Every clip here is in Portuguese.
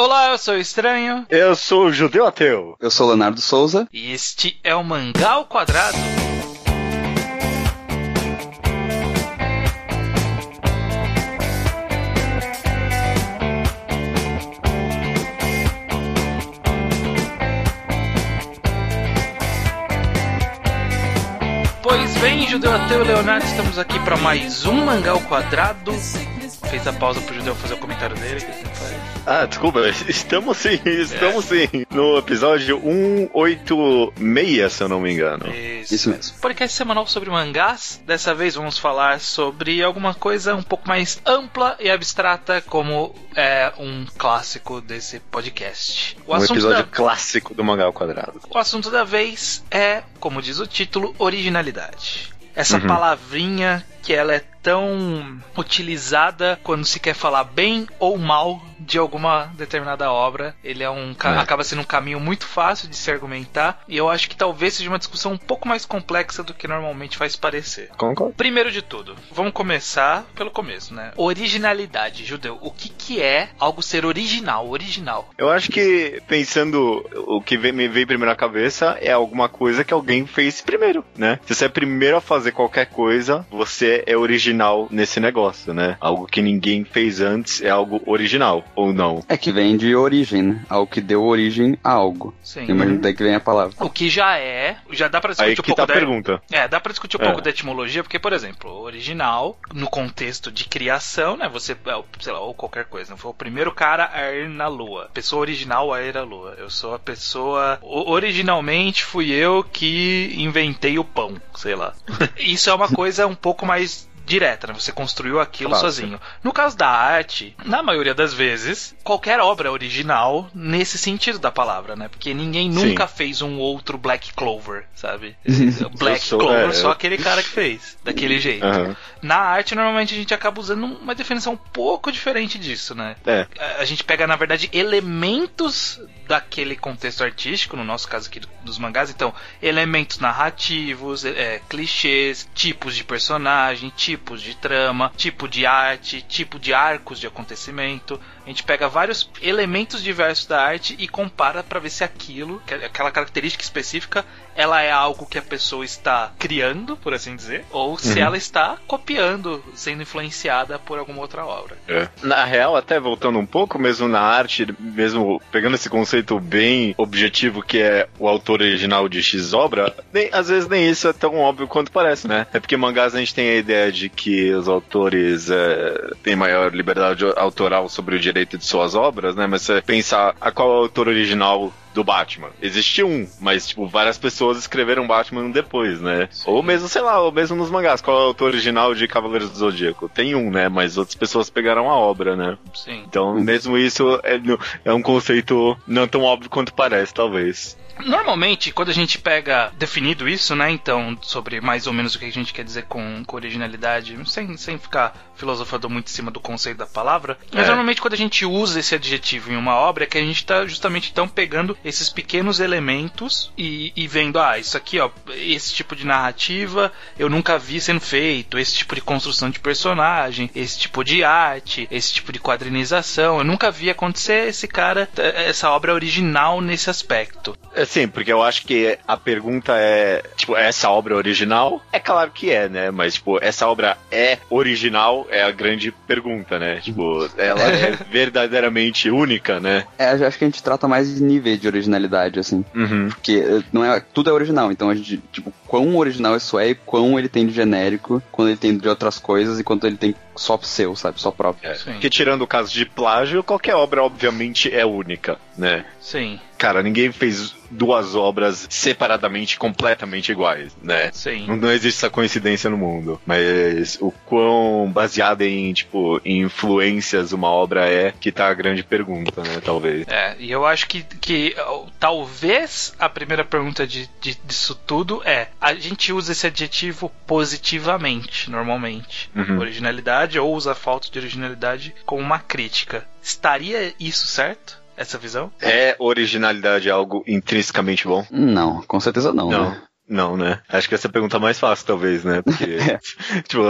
Olá, eu sou o Estranho. Eu sou o Judeu Ateu. Eu sou Leonardo Souza. E este é o Mangal Quadrado. Pois bem, Judeu Ateu e Leonardo, estamos aqui para mais um Mangal Quadrado. Fez a pausa pro Judeu fazer o comentário dele, Ah, desculpa, estamos sim, estamos sim. No episódio 186, se eu não me engano. Isso. Isso mesmo. Podcast semanal sobre mangás. Dessa vez vamos falar sobre alguma coisa um pouco mais ampla e abstrata, como é um clássico desse podcast. O Um assunto, episódio da, clássico do Mangal Quadrado. o assunto da vez é, como diz o título, originalidade. Essa Uhum. palavrinha que ela é tão utilizada quando se quer falar bem ou mal de alguma determinada obra. Ele é um É. acaba sendo um caminho muito fácil de se argumentar e eu acho que talvez seja uma discussão um pouco mais complexa do que normalmente faz parecer. Concordo. Primeiro de tudo, vamos começar pelo começo, né? Originalidade, judeu. O que que é algo ser original, original? Eu acho que, pensando, o que me veio primeiro à cabeça é alguma coisa que alguém fez primeiro, né? Se você é primeiro a fazer qualquer coisa, você é original nesse negócio, né? Algo que ninguém fez antes é algo original, ou não? É que vem de origem, né? Algo que deu origem a algo. Sim. Imagina daí que vem a palavra. O que já é, já dá pra discutir Aí um que pouco tá da pergunta. É, dá pra discutir um É. pouco da etimologia, porque, por exemplo, original, no contexto de criação, né? Você, é, sei lá, ou qualquer coisa, não foi o primeiro cara a ir na Lua. Pessoa original a ir à Lua. Eu sou a pessoa. o- Originalmente fui eu que inventei o pão, sei lá. Isso é uma coisa um pouco mais direta, né? Você construiu aquilo Claro. sozinho. No caso da arte, na maioria das vezes, qualquer obra é original nesse sentido da palavra, né? Porque ninguém Sim. nunca fez um outro Black Clover, sabe? Black sou- Clover, é, só eu- aquele cara que fez, daquele jeito. Na arte, normalmente a gente acaba usando uma definição um pouco diferente disso, né? É. A gente pega, na verdade, elementos daquele contexto artístico, no nosso caso aqui do- dos mangás, então, elementos narrativos, é, clichês, tipos de personagem, tipos de trama, tipo de arte, tipo de arcos de acontecimento. A gente pega vários elementos diversos da arte e compara pra ver se aquilo, que- aquela característica específica, ela é algo que a pessoa está criando, por assim dizer, ou se Uhum. ela está copiando, sendo influenciada por alguma outra obra. É. Na real, até voltando um pouco, mesmo na arte, mesmo pegando esse conceito bem objetivo que é o autor original de X obra, nem, às vezes nem isso é tão óbvio quanto parece, né? É porque mangás a gente tem a ideia de que os autores é, têm maior liberdade autoral sobre o direito de suas obras, né? Mas você pensar a qual é autor original do Batman. Existe um, mas, tipo, várias pessoas escreveram Batman depois, né? Ou mesmo, sei lá, ou mesmo nos mangás. Qual é o autor original de Cavaleiros do Zodíaco? Tem um, né? Mas outras pessoas pegaram a obra, né? Sim. Então, mesmo isso é, é um conceito não tão óbvio quanto parece, talvez. Normalmente, quando a gente pega definido isso, né? Então, sobre mais ou menos o que a gente quer dizer com, com originalidade, sem, sem ficar filosofando muito em cima do conceito da palavra, mas É. normalmente quando a gente usa esse adjetivo em uma obra, é que a gente tá justamente então pegando esses pequenos elementos e, e vendo, ah, isso aqui, ó, esse tipo de narrativa eu nunca vi sendo feito, esse tipo de construção de personagem, esse tipo de arte, esse tipo de quadrinização, eu nunca vi acontecer esse cara, essa obra original nesse aspecto. É sim, porque eu acho que a pergunta é, tipo, essa obra é original? É claro que é, né? Mas, tipo, essa obra é original é a grande pergunta, né? Tipo, ela é verdadeiramente única, né? É, eu acho que a gente trata mais de níveis de originalidade, assim. Uhum. Porque eh, não é, tudo é original, então a gente, tipo, quão original isso é e quão ele tem de genérico, quando ele tem de outras coisas e quanto ele tem só seu, sabe? Só próprio. É, porque tirando o caso de plágio, qualquer obra obviamente é única, né? Sim, Cara, ninguém fez duas obras separadamente completamente iguais, né? sim. Não, não existe essa coincidência no mundo. Mas o quão baseada em, tipo, em influências uma obra é que tá a grande pergunta, né? Talvez. É, e eu acho que, que talvez a primeira pergunta de, de- disso tudo é: a gente usa esse adjetivo positivamente, normalmente. Uhum. Originalidade ou usa a falta de originalidade como uma crítica. Estaria isso certo? Essa visão? É originalidade algo intrinsecamente bom? Não, com certeza não. Não. Né? Não, né? Acho que essa é a pergunta mais fácil, talvez, né? Porque, tipo,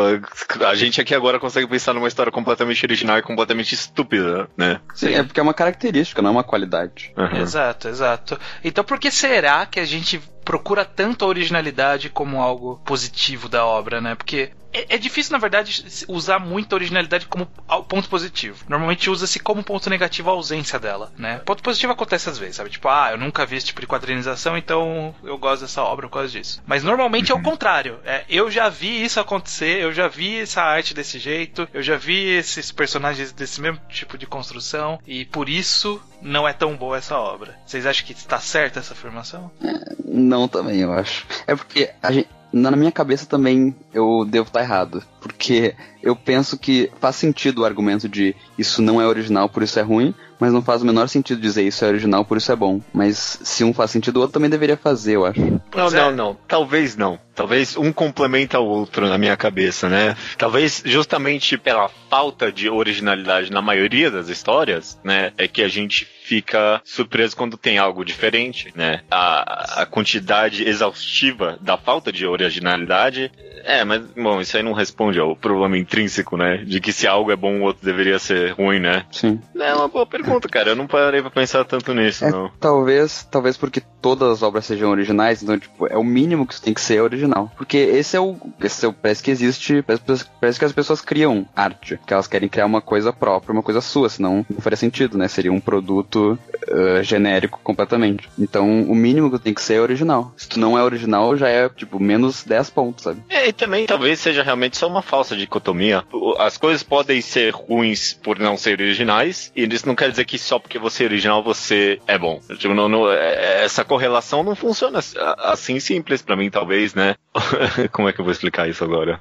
a gente aqui agora consegue pensar numa história completamente original e completamente estúpida, né? Sim, é porque é uma característica, não é uma qualidade. Uhum. Exato, exato. Então por que será que a gente procura tanto a originalidade como algo positivo da obra, né? Porque é, é, difícil, na verdade, usar muito a originalidade como ponto positivo. Normalmente usa-se como ponto negativo a ausência dela, né? Ponto positivo acontece às vezes, sabe? Tipo, ah, eu nunca vi esse tipo de quadrinização, então eu gosto dessa obra por causa disso. Mas normalmente uhum. é o contrário. É, eu já vi isso acontecer, eu já vi essa arte desse jeito, eu já vi esses personagens desse mesmo tipo de construção, e por isso não é tão boa essa obra. Vocês acham que está certa essa afirmação? É, não, também, eu acho. É porque a gente, na minha cabeça também eu devo estar errado. Porque eu penso que faz sentido o argumento de isso não é original, por isso é ruim, mas não faz o menor sentido dizer isso é original, por isso é bom. Mas se um faz sentido, o outro também deveria fazer, eu acho. Não, não, não. Talvez não. Talvez um complementa o outro na minha cabeça, né? Talvez justamente pela falta de originalidade na maioria das histórias, né? É que a gente fica surpreso quando tem algo diferente, né? A, a quantidade exaustiva da falta de originalidade. É, mas, bom, isso aí não responde ao problema intrínseco, né? De que se algo é bom, o outro deveria ser ruim, né? Sim. É uma boa pergunta, cara. Eu não parei pra pensar tanto nisso, é, não. Talvez, talvez porque todas as obras sejam originais, então, tipo, é o mínimo que tem que ser original. Porque esse é o. Esse é o parece que existe. Parece, parece que as pessoas criam arte. Que elas querem criar uma coisa própria, uma coisa sua, senão não faria sentido, né? Seria um produto uh, genérico completamente. Então, o mínimo que tem que ser é original. Se tu não é original, já é, tipo, menos 10 pontos, sabe? É, e também talvez seja realmente só uma falsa dicotomia. As coisas podem ser ruins por não ser originais, e isso não quer dizer que só porque você é original você é bom. Tipo, não, não, é, essa correlação não funciona assim simples para mim, talvez, né? Como é que eu vou explicar isso agora?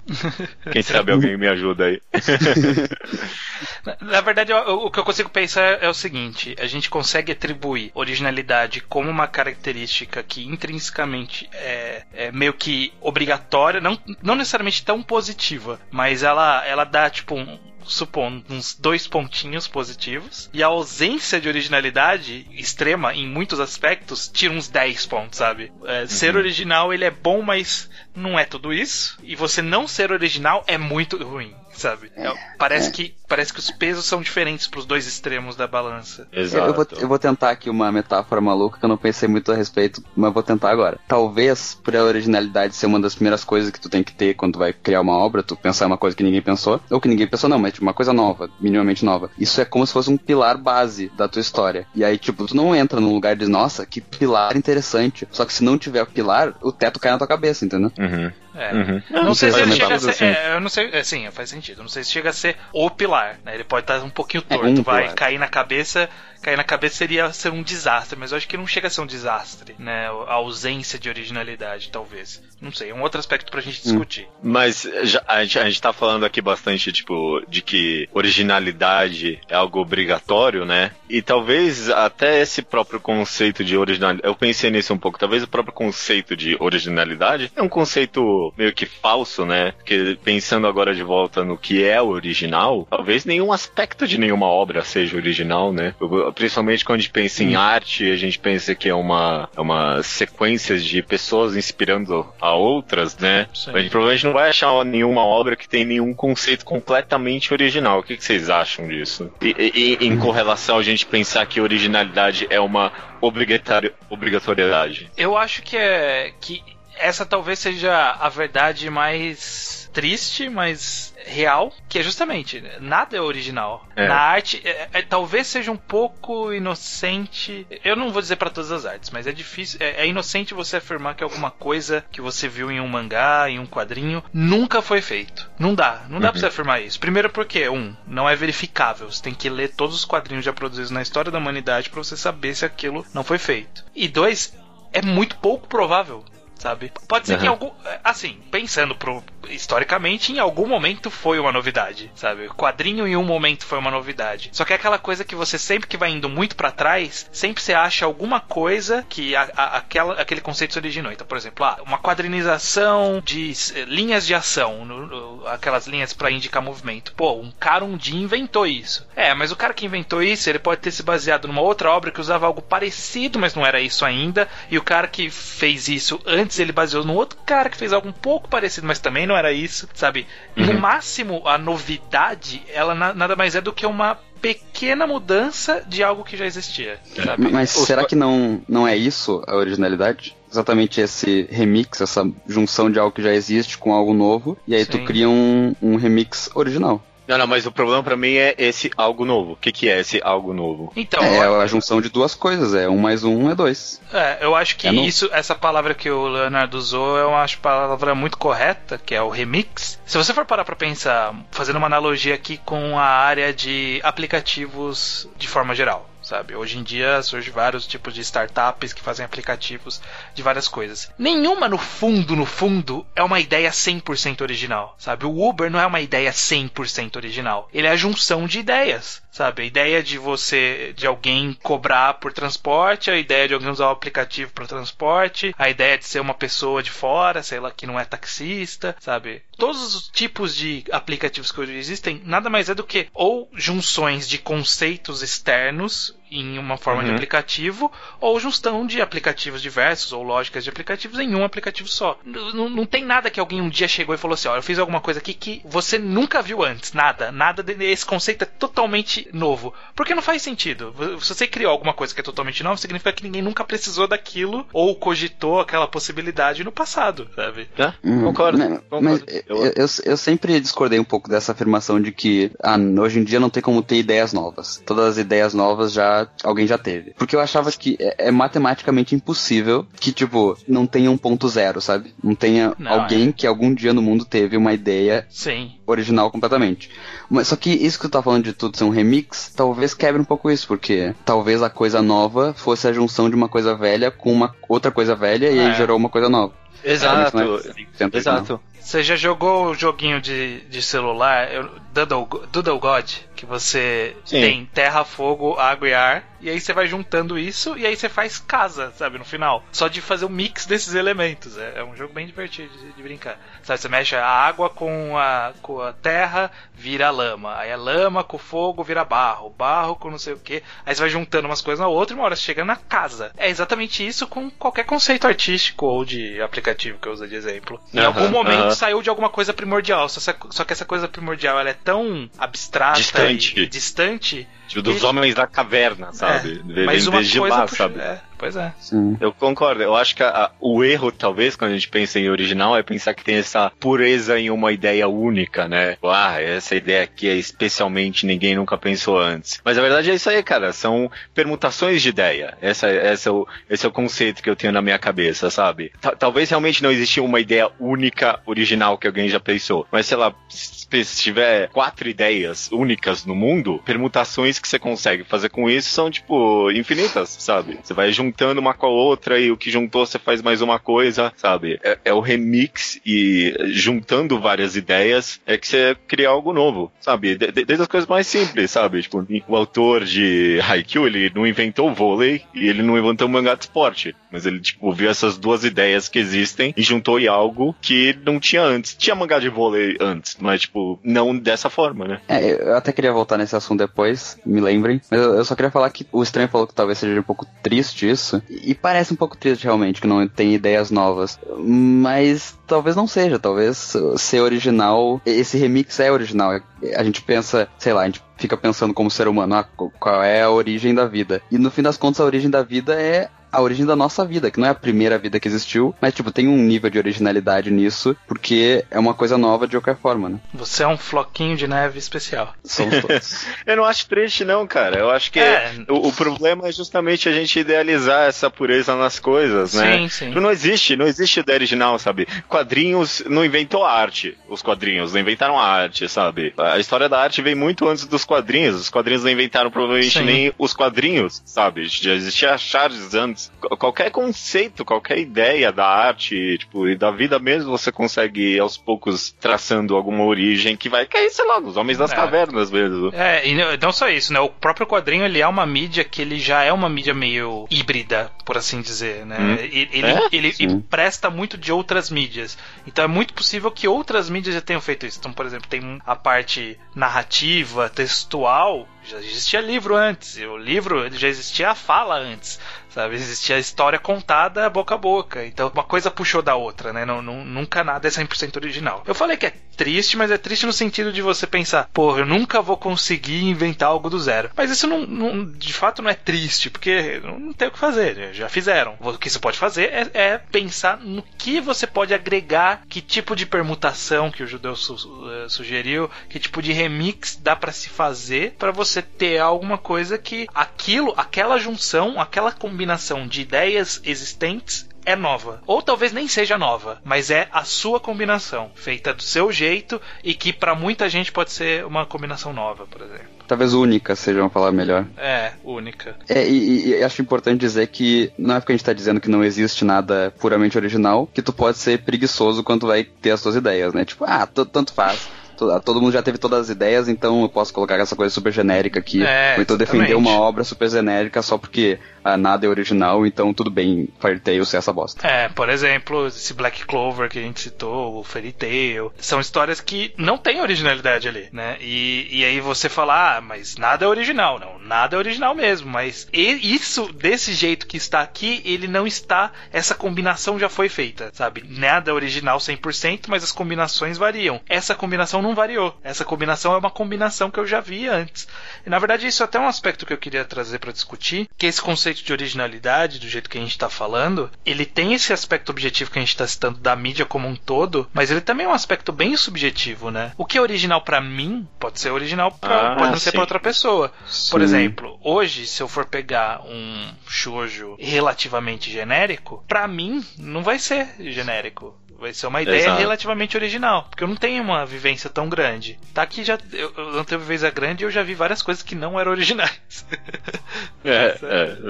Quem sabe alguém me ajuda aí. Na verdade, o que eu consigo pensar é o seguinte: a gente consegue atribuir originalidade como uma característica que intrinsecamente é, é meio que obrigatória, não, não necessariamente tão positiva, mas ela, ela dá tipo um, supondo, uns dois pontinhos positivos. E a ausência de originalidade extrema, em muitos aspectos, tira uns 10 pontos, sabe? É, uhum. Ser original, ele é bom, mas não é tudo isso. E você não ser original é muito ruim sabe? É, parece, é. Que, parece que os pesos são diferentes para os dois extremos da balança. Exato. Eu vou, eu vou tentar aqui uma metáfora maluca que eu não pensei muito a respeito, mas vou tentar agora. Talvez, por a originalidade ser uma das primeiras coisas que tu tem que ter quando tu vai criar uma obra, tu pensar uma coisa que ninguém pensou, ou que ninguém pensou não, mas tipo, uma coisa nova, minimamente nova. Isso é como se fosse um pilar base da tua história. E aí, tipo, tu não entra num lugar de, nossa, que pilar interessante. Só que se não tiver o pilar, o teto cai na tua cabeça, entendeu? Uhum. É. Uhum. Não, não, sei, se ele chega a ser. Assim. É, eu não sei. É, sim, faz sentido. Não sei se chega a ser o pilar, né? Ele pode estar um pouquinho torto, é um vai pilar. cair na cabeça cair na cabeça seria ser um desastre, mas eu acho que não chega a ser um desastre, né? A ausência de originalidade, talvez. Não sei, é um outro aspecto pra gente discutir. Hum. Mas já, a, gente, a gente tá falando aqui bastante, tipo, de que originalidade é algo obrigatório, né? E talvez até esse próprio conceito de originalidade, eu pensei nisso um pouco, talvez o próprio conceito de originalidade é um conceito meio que falso, né? Porque pensando agora de volta no que é original, talvez nenhum aspecto de nenhuma obra seja original, né? principalmente quando a gente pensa em hum. arte, a gente pensa que é uma, é uma sequência de pessoas inspirando a outras, né? Sim. A gente provavelmente não vai achar nenhuma obra que tem nenhum conceito completamente original. O que, que vocês acham disso? E, e, em correlação a gente pensar que originalidade é uma obrigatoriedade? Eu acho que é que essa talvez seja a verdade mais triste, mas real, que é justamente nada é original. É. Na arte, é, é, talvez seja um pouco inocente. Eu não vou dizer para todas as artes, mas é difícil. É, é, inocente você afirmar que alguma coisa que você viu em um mangá, em um quadrinho, nunca foi feito. Não dá. Não dá uhum. pra você afirmar isso. Primeiro porque, um, não é verificável. Você tem que ler todos os quadrinhos já produzidos na história da humanidade para você saber se aquilo não foi feito. E dois, é muito pouco provável sabe? Pode ser uhum. que algum. Assim, pensando pro, historicamente, em algum momento foi uma novidade, sabe? O quadrinho em um momento foi uma novidade. Só que é aquela coisa que você sempre que vai indo muito para trás, sempre você acha alguma coisa que a, a, aquela, aquele conceito se originou. Então, por exemplo, ah, uma quadrinização de eh, linhas de ação, no, no, aquelas linhas para indicar movimento. Pô, um cara um dia inventou isso. É, mas o cara que inventou isso, ele pode ter se baseado numa outra obra que usava algo parecido, mas não era isso ainda. E o cara que fez isso antes, ele baseou no outro cara que fez algo um pouco parecido, mas também não era isso, sabe? Uhum. No máximo, a novidade, ela na, nada mais é do que uma pequena mudança de algo que já existia. Sabe? Mas Os... será que não, não é isso a originalidade? Exatamente esse remix, essa junção de algo que já existe com algo novo, e aí Sim. tu cria um, um remix original. Não, não, mas o problema para mim é esse algo novo. O que, que é esse algo novo? Então, é a junção de duas coisas, é um mais um é dois. É, eu acho que é isso, essa palavra que o Leonardo usou, eu acho palavra muito correta, que é o remix. Se você for parar para pensar, fazendo uma analogia aqui com a área de aplicativos de forma geral sabe? Hoje em dia surgem vários tipos de startups que fazem aplicativos de várias coisas. Nenhuma, no fundo, no fundo, é uma ideia 100% original, sabe? O Uber não é uma ideia 100% original. Ele é a junção de ideias sabe? A ideia de você, de alguém cobrar por transporte, a ideia de alguém usar o aplicativo para transporte, a ideia de ser uma pessoa de fora, sei lá, que não é taxista, sabe? Todos os tipos de aplicativos que hoje existem nada mais é do que ou junções de conceitos externos em uma forma uhum. de aplicativo, ou junção de aplicativos diversos, ou lógicas de aplicativos em um aplicativo só. N não tem nada que alguém um dia chegou e falou assim: ó, eu fiz alguma coisa aqui que você nunca viu antes. Nada. Nada. Esse conceito é totalmente novo. Porque não faz sentido. Se você criou alguma coisa que é totalmente nova, significa que ninguém nunca precisou daquilo ou cogitou aquela possibilidade no passado, sabe? É? Uhum. Concordo. Mas, concordo. Mas eu, eu, eu, sempre discordei um pouco dessa afirmação de que ah, hoje em dia não tem como ter ideias novas. Todas as ideias novas já alguém já teve. Porque eu achava que é, é matematicamente impossível que, tipo, não tenha um ponto zero, sabe? Não tenha não, alguém é. que algum dia no mundo teve uma ideia Sim. original completamente. Mas só que isso que tu tá falando de tudo ser um remix, talvez quebre um pouco isso, porque talvez a coisa nova fosse a junção de uma coisa velha com uma outra coisa velha e aí é. gerou uma coisa nova. Exato, é exato. Você já jogou o joguinho de, de celular, Doodle, Doodle God, que você Sim. tem terra, fogo, água e ar, e aí você vai juntando isso e aí você faz casa, sabe, no final. Só de fazer o um mix desses elementos. É, é, um jogo bem divertido de, de, brincar. Sabe, você mexe a água com a, com a terra, vira lama. Aí a lama com o fogo vira barro. Barro com não sei o que. Aí você vai juntando umas coisas na outra e uma hora você chega na casa. É exatamente isso com qualquer conceito artístico ou de aplicativo que eu uso de exemplo. Em algum momento saiu de alguma coisa primordial. Só, só que essa coisa primordial ela é tão abstrata distante. e distante Tipo, dos homens da caverna, sabe? É, mas uma coisa lá, sabe? É, pois é. Sim. Eu concordo. Eu acho que a, a, o erro, talvez, quando a gente pensa em original, é pensar que tem essa pureza em uma ideia única, né? Tipo, ah, essa ideia aqui é especialmente ninguém nunca pensou antes. Mas a verdade é isso aí, cara. São permutações de ideia. Essa, essa é o, esse é o conceito que eu tenho na minha cabeça, sabe? T talvez realmente não existia uma ideia única, original que alguém já pensou. Mas, sei lá, se tiver quatro ideias únicas no mundo, permutações que você consegue fazer com isso são, tipo, infinitas, sabe? Você vai juntando uma com a outra e o que juntou você faz mais uma coisa, sabe? É, é o remix e juntando várias ideias é que você cria algo novo, sabe? De, de, desde as coisas mais simples, sabe? Tipo, o autor de Haikyuu, ele não inventou o vôlei e ele não inventou o mangá de esporte, mas ele, tipo, viu essas duas ideias que existem e juntou em algo que não tinha antes. Tinha mangá de vôlei antes, mas, tipo, não dessa forma, né? É, eu até queria voltar nesse assunto depois, me lembrem. Mas eu, só queria falar que o Estranho falou que talvez seja um pouco triste isso. E parece um pouco triste realmente, que não tem ideias novas. Mas talvez não seja, talvez ser original. Esse remix é original. A gente pensa, sei lá, a gente fica pensando como ser humano, ah, qual é a origem da vida. E no fim das contas, a origem da vida é a origem da nossa vida, que não é a primeira vida que existiu, mas, tipo, tem um nível de originalidade nisso, porque é uma coisa nova de qualquer forma, né? Você é um floquinho de neve especial. Somos todos. eu não acho triste, não, cara. Eu acho que é. o, o, problema é justamente a gente idealizar essa pureza nas coisas, né? Sim, sim. Não existe, não existe ideia original, sabe? Quadrinhos não inventou a arte, os quadrinhos, não inventaram a arte, sabe? A história da arte vem muito antes dos quadrinhos. Os quadrinhos não inventaram provavelmente sim. nem os quadrinhos, sabe? Já existia Charles antes qualquer conceito, qualquer ideia da arte, tipo, e da vida mesmo, você consegue aos poucos traçando alguma origem que vai cair, sei lá, nos Homens das é. Cavernas mesmo. É, e não só isso, né? O próprio quadrinho, ele é uma mídia que ele já é uma mídia meio híbrida, por assim dizer, né? Hum. Ele, ele, é? ele, ele presta muito de outras mídias. Então é muito possível que outras mídias já tenham feito isso. Então, por exemplo, tem a parte narrativa, textual, já existia livro antes. O livro já existia a fala antes sabe? Existia a história contada boca a boca. Então uma coisa puxou da outra, né? Não, não, nunca nada é 100% original. Eu falei que é triste, mas é triste no sentido de você pensar, pô, eu nunca vou conseguir inventar algo do zero. Mas isso não, não de fato não é triste, porque não tem o que fazer, já fizeram. O que você pode fazer é, é pensar no que você pode agregar, que tipo de permutação que o judeu su uh, sugeriu, que tipo de remix dá para se fazer para você ter alguma coisa que aquilo, aquela junção, aquela combinação combinação de ideias existentes é nova. Ou talvez nem seja nova, mas é a sua combinação, feita do seu jeito e que para muita gente pode ser uma combinação nova, por exemplo. Talvez única seja uma palavra melhor. É, única. É, e, e, acho importante dizer que não é porque a gente tá dizendo que não existe nada puramente original que tu pode ser preguiçoso quando vai ter as suas ideias, né? Tipo, ah, tanto faz todo mundo já teve todas as ideias, então eu posso colocar essa coisa super genérica aqui. É, ou então defender uma obra super genérica só porque ah, nada é original, então tudo bem Fairy Tail ser essa bosta. É, por exemplo, esse Black Clover que a gente citou, o Fairy Tail, são histórias que não têm originalidade ali, né? E, e aí você fala, ah, mas nada é original. Não, nada é original mesmo, mas isso, desse jeito que está aqui, ele não está, essa combinação já foi feita, sabe? Nada é original 100%, mas as combinações variam. Essa combinação não variou. Essa combinação é uma combinação que eu já vi antes. E na verdade isso é até um aspecto que eu queria trazer para discutir, que esse conceito de originalidade, do jeito que a gente está falando, ele tem esse aspecto objetivo que a gente está citando da mídia como um todo, mas ele também é um aspecto bem subjetivo, né? O que é original para mim pode ser original pra, ah, pode não sim. ser para outra pessoa. Sim. Por exemplo, hoje se eu for pegar um shoujo relativamente genérico, para mim não vai ser genérico. Vai ser uma ideia Exato. relativamente original. Porque eu não tenho uma vivência tão grande. Tá aqui já. Eu, eu não tenho vivência grande e eu já vi várias coisas que não eram originais. é,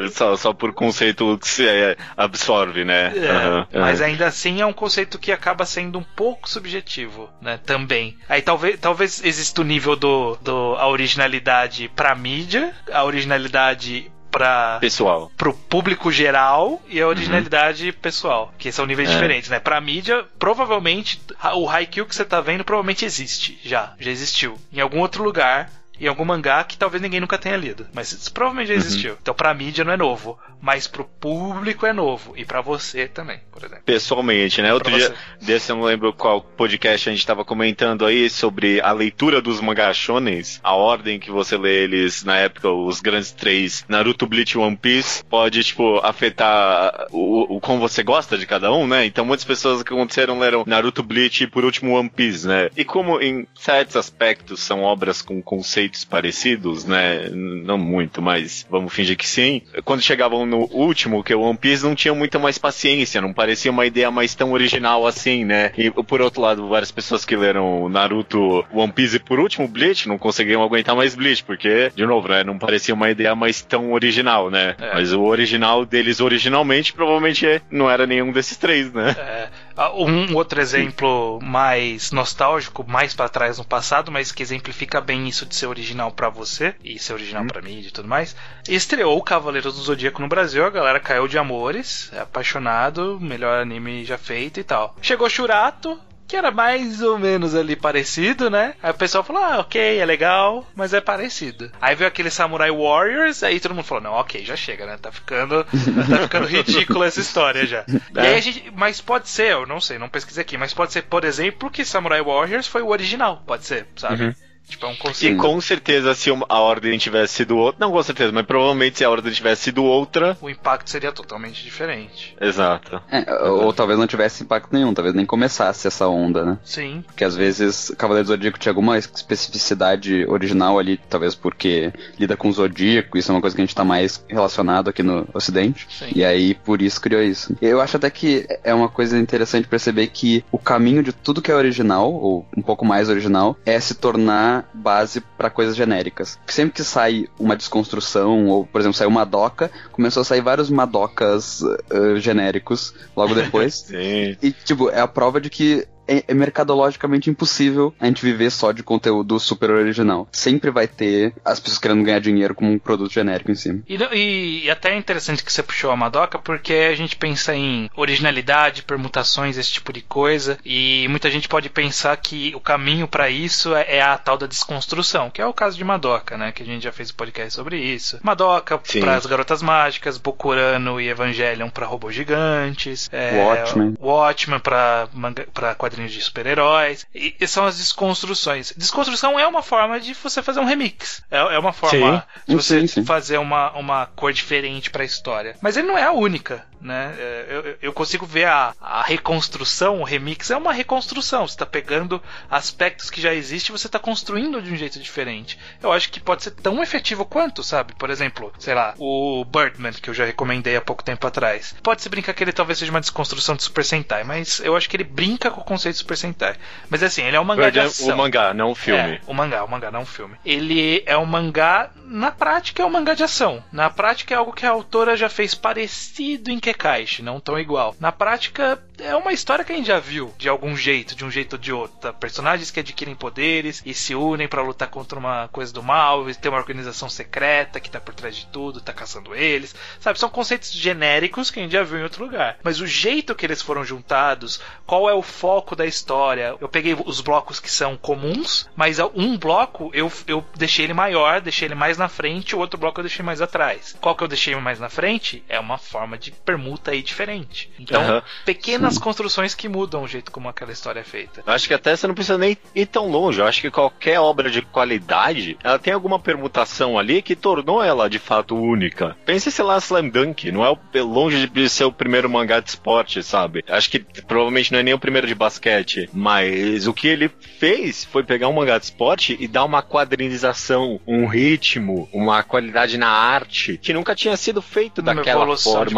é só, só por conceito que se é, absorve, né? É, uhum, mas ainda assim é um conceito que acaba sendo um pouco subjetivo, né? Também. Aí talvez, talvez exista o nível do, do a originalidade pra mídia, a originalidade para pessoal, pro público geral e a originalidade uhum. pessoal, que são níveis é. diferentes, né? Para mídia, provavelmente o Haikyuu que você tá vendo provavelmente existe já, já existiu em algum outro lugar em algum mangá que talvez ninguém nunca tenha lido. Mas isso provavelmente já uhum. existiu. Uhum. Então pra mídia não é novo. Mas pro público é novo. E para você também, por exemplo. Pessoalmente, né? Outro dia desse eu não lembro qual podcast a gente tava comentando aí sobre a leitura dos mangá shonens. A ordem que você lê eles na época, os grandes três, Naruto, Bleach e One Piece, pode, tipo, afetar o, o como você gosta de cada um, né? Então muitas pessoas que aconteceram leram Naruto, Bleach e por último One Piece, né? E como em certos aspectos são obras com conceitos conceitos parecidos, né? Não muito, mas vamos fingir que sim. Quando chegavam no último, que é o One Piece, não tinha muita mais paciência, não parecia uma ideia mais tão original assim, né? E por outro lado, várias pessoas que leram Naruto, One Piece e por último Bleach não conseguiam aguentar mais Bleach, porque, de novo, né? Não parecia uma ideia mais tão original, né? É. Mas o original deles originalmente provavelmente não era nenhum desses três, né? É. Ah, um outro exemplo mais nostálgico, mais para trás no passado, mas que exemplifica bem isso de ser original para você e ser original hum. para mim e tudo mais. Estreou o Cavaleiros do Zodíaco no Brasil, a galera caiu de amores, é apaixonado, melhor anime já feito e tal. Chegou Churato, que era mais ou menos ali parecido, né? Aí o pessoal falou, ah, ok, é legal, mas é parecido. Aí veio aquele Samurai Warriors, aí todo mundo falou, não, ok, já chega, né? Tá ficando, tá ficando ridículo essa história já. É. E aí a gente, mas pode ser, eu não sei, não pesquisei aqui, mas pode ser, por exemplo, que Samurai Warriors foi o original, pode ser, sabe? Uhum. Tipo, é um conceito. E com certeza, se a ordem tivesse sido outra. Não com certeza, mas provavelmente se a ordem tivesse sido outra. O impacto seria totalmente diferente. Exato. É, ou, ou, talvez não tivesse impacto nenhum, talvez nem começasse essa onda, né? Sim. Porque às vezes Cavaleiro do Zodíaco tinha alguma especificidade original ali, talvez porque lida com o Zodíaco, isso é uma coisa que a gente tá mais relacionado aqui no Ocidente. Sim. E aí por isso criou isso. Eu acho até que é uma coisa interessante perceber que o caminho de tudo que é original, ou um pouco mais original, é se tornar base para coisas genéricas. Sempre que sai uma desconstrução, ou, por exemplo, saiu uma Madoka, começou a sair vários Madokas uh, genéricos logo depois. E, tipo, é a prova de que é, é, mercadologicamente impossível a gente viver só de conteúdo super original. Sempre vai ter as pessoas querendo ganhar dinheiro com um produto genérico em cima. E, e, e, até é interessante que você puxou a Madoka, porque a gente pensa em originalidade, permutações, esse tipo de coisa, e muita gente pode pensar que o caminho para isso é, é, a tal da desconstrução, que é o caso de Madoka, né? Que a gente já fez um podcast sobre isso. Madoka para as garotas mágicas, Bokurano e Evangelion para robôs gigantes, é, Watchmen, Watchmen para quadrinhos quadrinhos de super-heróis. E, e, são as desconstruções. Desconstrução é uma forma de você fazer um remix. É, é uma forma sim. de você sim, sim. fazer uma, uma cor diferente para a história. Mas ele não é a única né? É, eu, eu consigo ver a, a reconstrução, o remix é uma reconstrução. Você está pegando aspectos que já existem e você está construindo de um jeito diferente. Eu acho que pode ser tão efetivo quanto, sabe? Por exemplo, sei lá, o Birdman, que eu já recomendei há pouco tempo atrás. Pode-se brincar que ele talvez seja uma desconstrução de Super Sentai, mas eu acho que ele brinca com o conceito de Super Sentai. Mas assim, ele é um mangá de ação. O mangá, não o filme. É, o mangá, o mangá, não o filme. Ele é um mangá, na prática, é um mangá de ação. Na prática, é algo que a autora já fez parecido em Kekaishi, não tão igual. Na prática, é uma história que a gente já viu de algum jeito, de um jeito ou de outro. Personagens que adquirem poderes e se unem para lutar contra uma coisa do mal, e tem uma organização secreta que tá por trás de tudo, tá caçando eles. Sabe, são conceitos genéricos que a gente já viu em outro lugar. Mas o jeito que eles foram juntados, qual é o foco da história? Eu peguei os blocos que são comuns, mas um bloco eu, eu deixei ele maior, deixei ele mais na frente, o outro bloco eu deixei mais atrás. Qual que eu deixei mais na frente? É uma forma de permuta aí diferente. Então, uhum. pequenas Sim. construções que mudam o jeito como aquela história é feita. Eu acho que até você não precisa nem ir tão longe. Eu acho que qualquer obra de qualidade, ela tem alguma permutação ali que tornou ela de fato única. Pense, sei lá, Slam Dunk. Não é longe de ser o primeiro mangá de esporte, sabe? Acho que provavelmente não é nem o primeiro de basquete. Mas o que ele fez foi pegar um mangá de esporte e dar uma quadrinização, um ritmo, uma qualidade na arte que nunca tinha sido feito uma daquela forma. de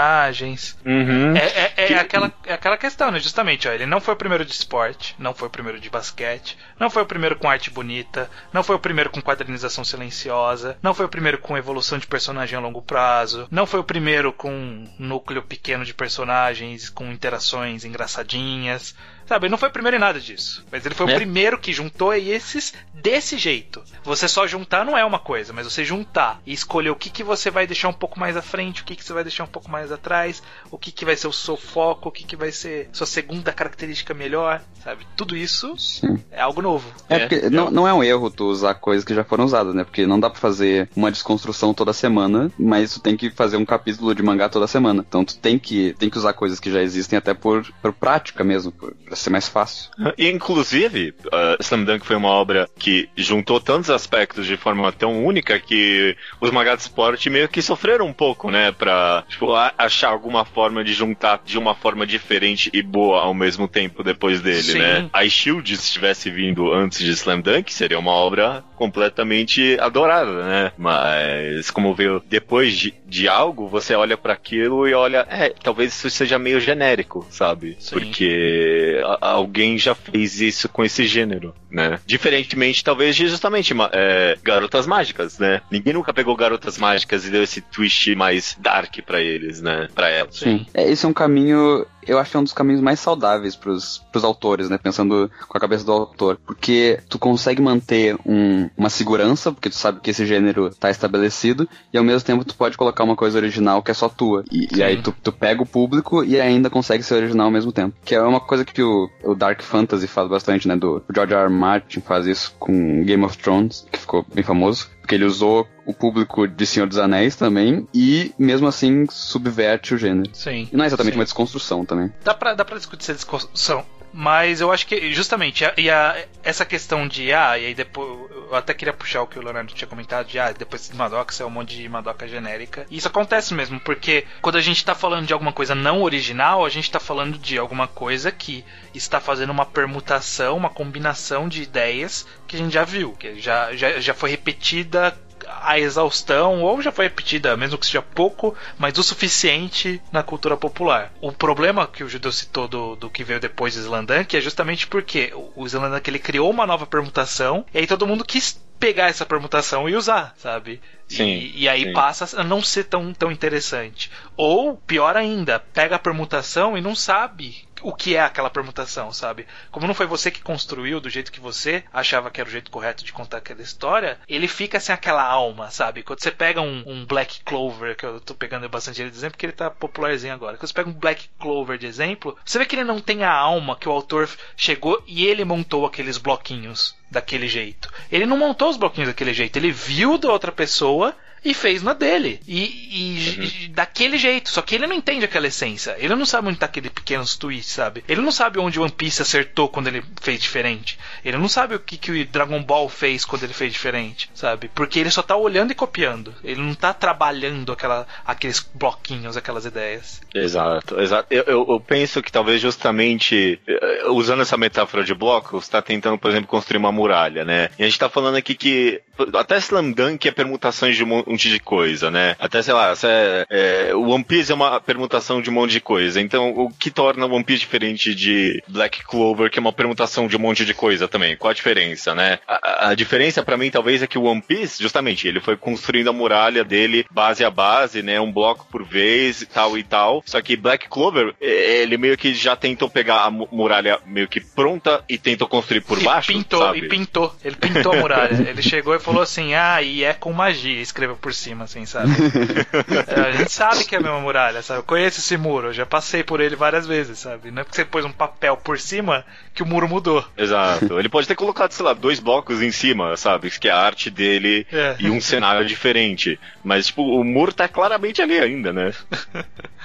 personagens. Uhum. É, é, é que... aquela, é aquela questão, né? Justamente, ó, ele não foi o primeiro de esporte, não foi o primeiro de basquete, não foi o primeiro com arte bonita, não foi o primeiro com quadrinização silenciosa, não foi o primeiro com evolução de personagem a longo prazo, não foi o primeiro com um núcleo pequeno de personagens com interações engraçadinhas. Sabe, ele não foi o primeiro em nada disso. Mas ele foi é. o primeiro que juntou esses desse jeito. Você só juntar não é uma coisa, mas você juntar e escolher o que, que você vai deixar um pouco mais à frente, o que, que você vai deixar um pouco mais atrás, o que, que vai ser o seu foco, o que, que vai ser sua segunda característica melhor, sabe? Tudo isso Sim. é algo novo. É, é porque não, não é um erro tu usar coisas que já foram usadas, né? Porque não dá pra fazer uma desconstrução toda semana, mas tu tem que fazer um capítulo de mangá toda semana. Então tu tem que, tem que usar coisas que já existem até por, por prática mesmo, por, pra ser mais fácil. E, inclusive, uh, Slam Dunk foi uma obra que juntou tantos aspectos de forma tão única que os mangás de esporte meio que sofreram um pouco, né? Pra tipo, achar alguma forma de juntar de uma forma diferente e boa ao mesmo tempo depois dele, Sim. né? A Shield, se tivesse vindo antes de Slam Dunk, seria uma obra completamente adorada, né? Mas como veio depois de, de algo, você olha para aquilo e olha, é, talvez isso seja meio genérico, sabe? Sim. Porque alguém já fez isso com esse gênero, né? Diferentemente, talvez, de justamente é, Garotas Mágicas, né? Ninguém nunca pegou Garotas Mágicas e deu esse twist mais dark para eles, né? Pra elas. Sim. É, esse é um caminho eu acho que é um dos caminhos mais saudáveis pros, pros autores, né? Pensando com a cabeça do autor. Porque tu consegue manter um, uma segurança, porque tu sabe que esse gênero tá estabelecido, e ao mesmo tempo tu pode colocar uma coisa original que é só tua. E, e aí tu, tu pega o público e ainda consegue ser original ao mesmo tempo. Que é uma coisa que o, o Dark Fantasy faz bastante, né? Do o George R. R. Martin faz isso com Game of Thrones, que ficou bem famoso. Porque ele usou o público de Senhor dos Anéis também e, mesmo assim, subverte o gênero. Sim. E não é exatamente sim. uma desconstrução também. Dá pra, dá pra discutir essa desconstrução. Mas eu acho que justamente a, e a, essa questão de ah, e aí depois eu até queria puxar o que o Leonardo tinha comentado de ah, depois de Madoka é um monte de Madoka genérica. E isso acontece mesmo, porque quando a gente tá falando de alguma coisa não original, a gente tá falando de alguma coisa que está fazendo uma permutação, uma combinação de ideias que a gente já viu, que já, já, já foi repetida a exaustão, ou já foi repetida, mesmo que seja pouco, mas o suficiente na cultura popular. O problema que o Judeu citou do, do que veio depois do Slandank é justamente porque o Slandank ele criou uma nova permutação, e aí todo mundo quis pegar essa permutação e usar, sabe? Sim, e, e aí sim. passa a não ser tão, tão interessante. Ou, pior ainda, pega a permutação e não sabe o que é aquela permutação, sabe? Como não foi você que construiu do jeito que você achava que era o jeito correto de contar aquela história, ele fica sem aquela alma, sabe? Quando você pega um, um Black Clover, que eu tô pegando bastante ele de exemplo, porque ele tá popularzinho agora. Quando você pega um Black Clover de exemplo, você vê que ele não tem a alma que o autor chegou e ele montou aqueles bloquinhos daquele jeito. Ele não montou os bloquinhos daquele jeito, ele viu da outra pessoa e fez na dele. E, e uhum. daquele jeito. Só que ele não entende aquela essência. Ele não sabe onde tá aquele pequenos twists, sabe? Ele não sabe onde o One Piece acertou quando ele fez diferente. Ele não sabe o que, que o Dragon Ball fez quando ele fez diferente, sabe? Porque ele só tá olhando e copiando. Ele não tá trabalhando aquela, aqueles bloquinhos, aquelas ideias. Exato, exato. Eu, eu, eu penso que talvez justamente usando essa metáfora de blocos, tá tentando, por exemplo, construir uma muralha, né? E a gente tá falando aqui que até Slam Dunk é permutações de um monte de coisa, né? Até, sei lá, é, é, o One Piece é uma permutação de um monte de coisa. Então, o que torna o One Piece diferente de Black Clover, que é uma permutação de um monte de coisa também? Qual a diferença, né? A, a diferença para mim, talvez, é que o One Piece, justamente, ele foi construindo a muralha dele base a base, né? Um bloco por vez e tal e tal. Só que Black Clover, ele meio que já tentou pegar a muralha meio que pronta e tentou construir por e baixo. Pintou, sabe? e pintou. Ele pintou a muralha. ele chegou e falou assim: ah, e é com magia. Escreveu por cima, assim, sabe? é, a gente sabe que é a mesma muralha, sabe? Eu conheço esse muro, eu já passei por ele várias vezes, sabe? Não é porque você pôs um papel por cima que o muro mudou. Exato. Ele pode ter colocado, sei lá, dois blocos em cima, sabe? Que é a arte dele É. e um cenário diferente. Mas, tipo, o muro tá claramente ali ainda, né?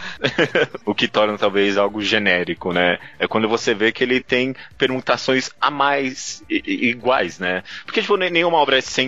o que torna talvez algo genérico, né? É quando você vê que ele tem permutações a mais iguais, né? Porque, tipo, nenhuma obra é 100%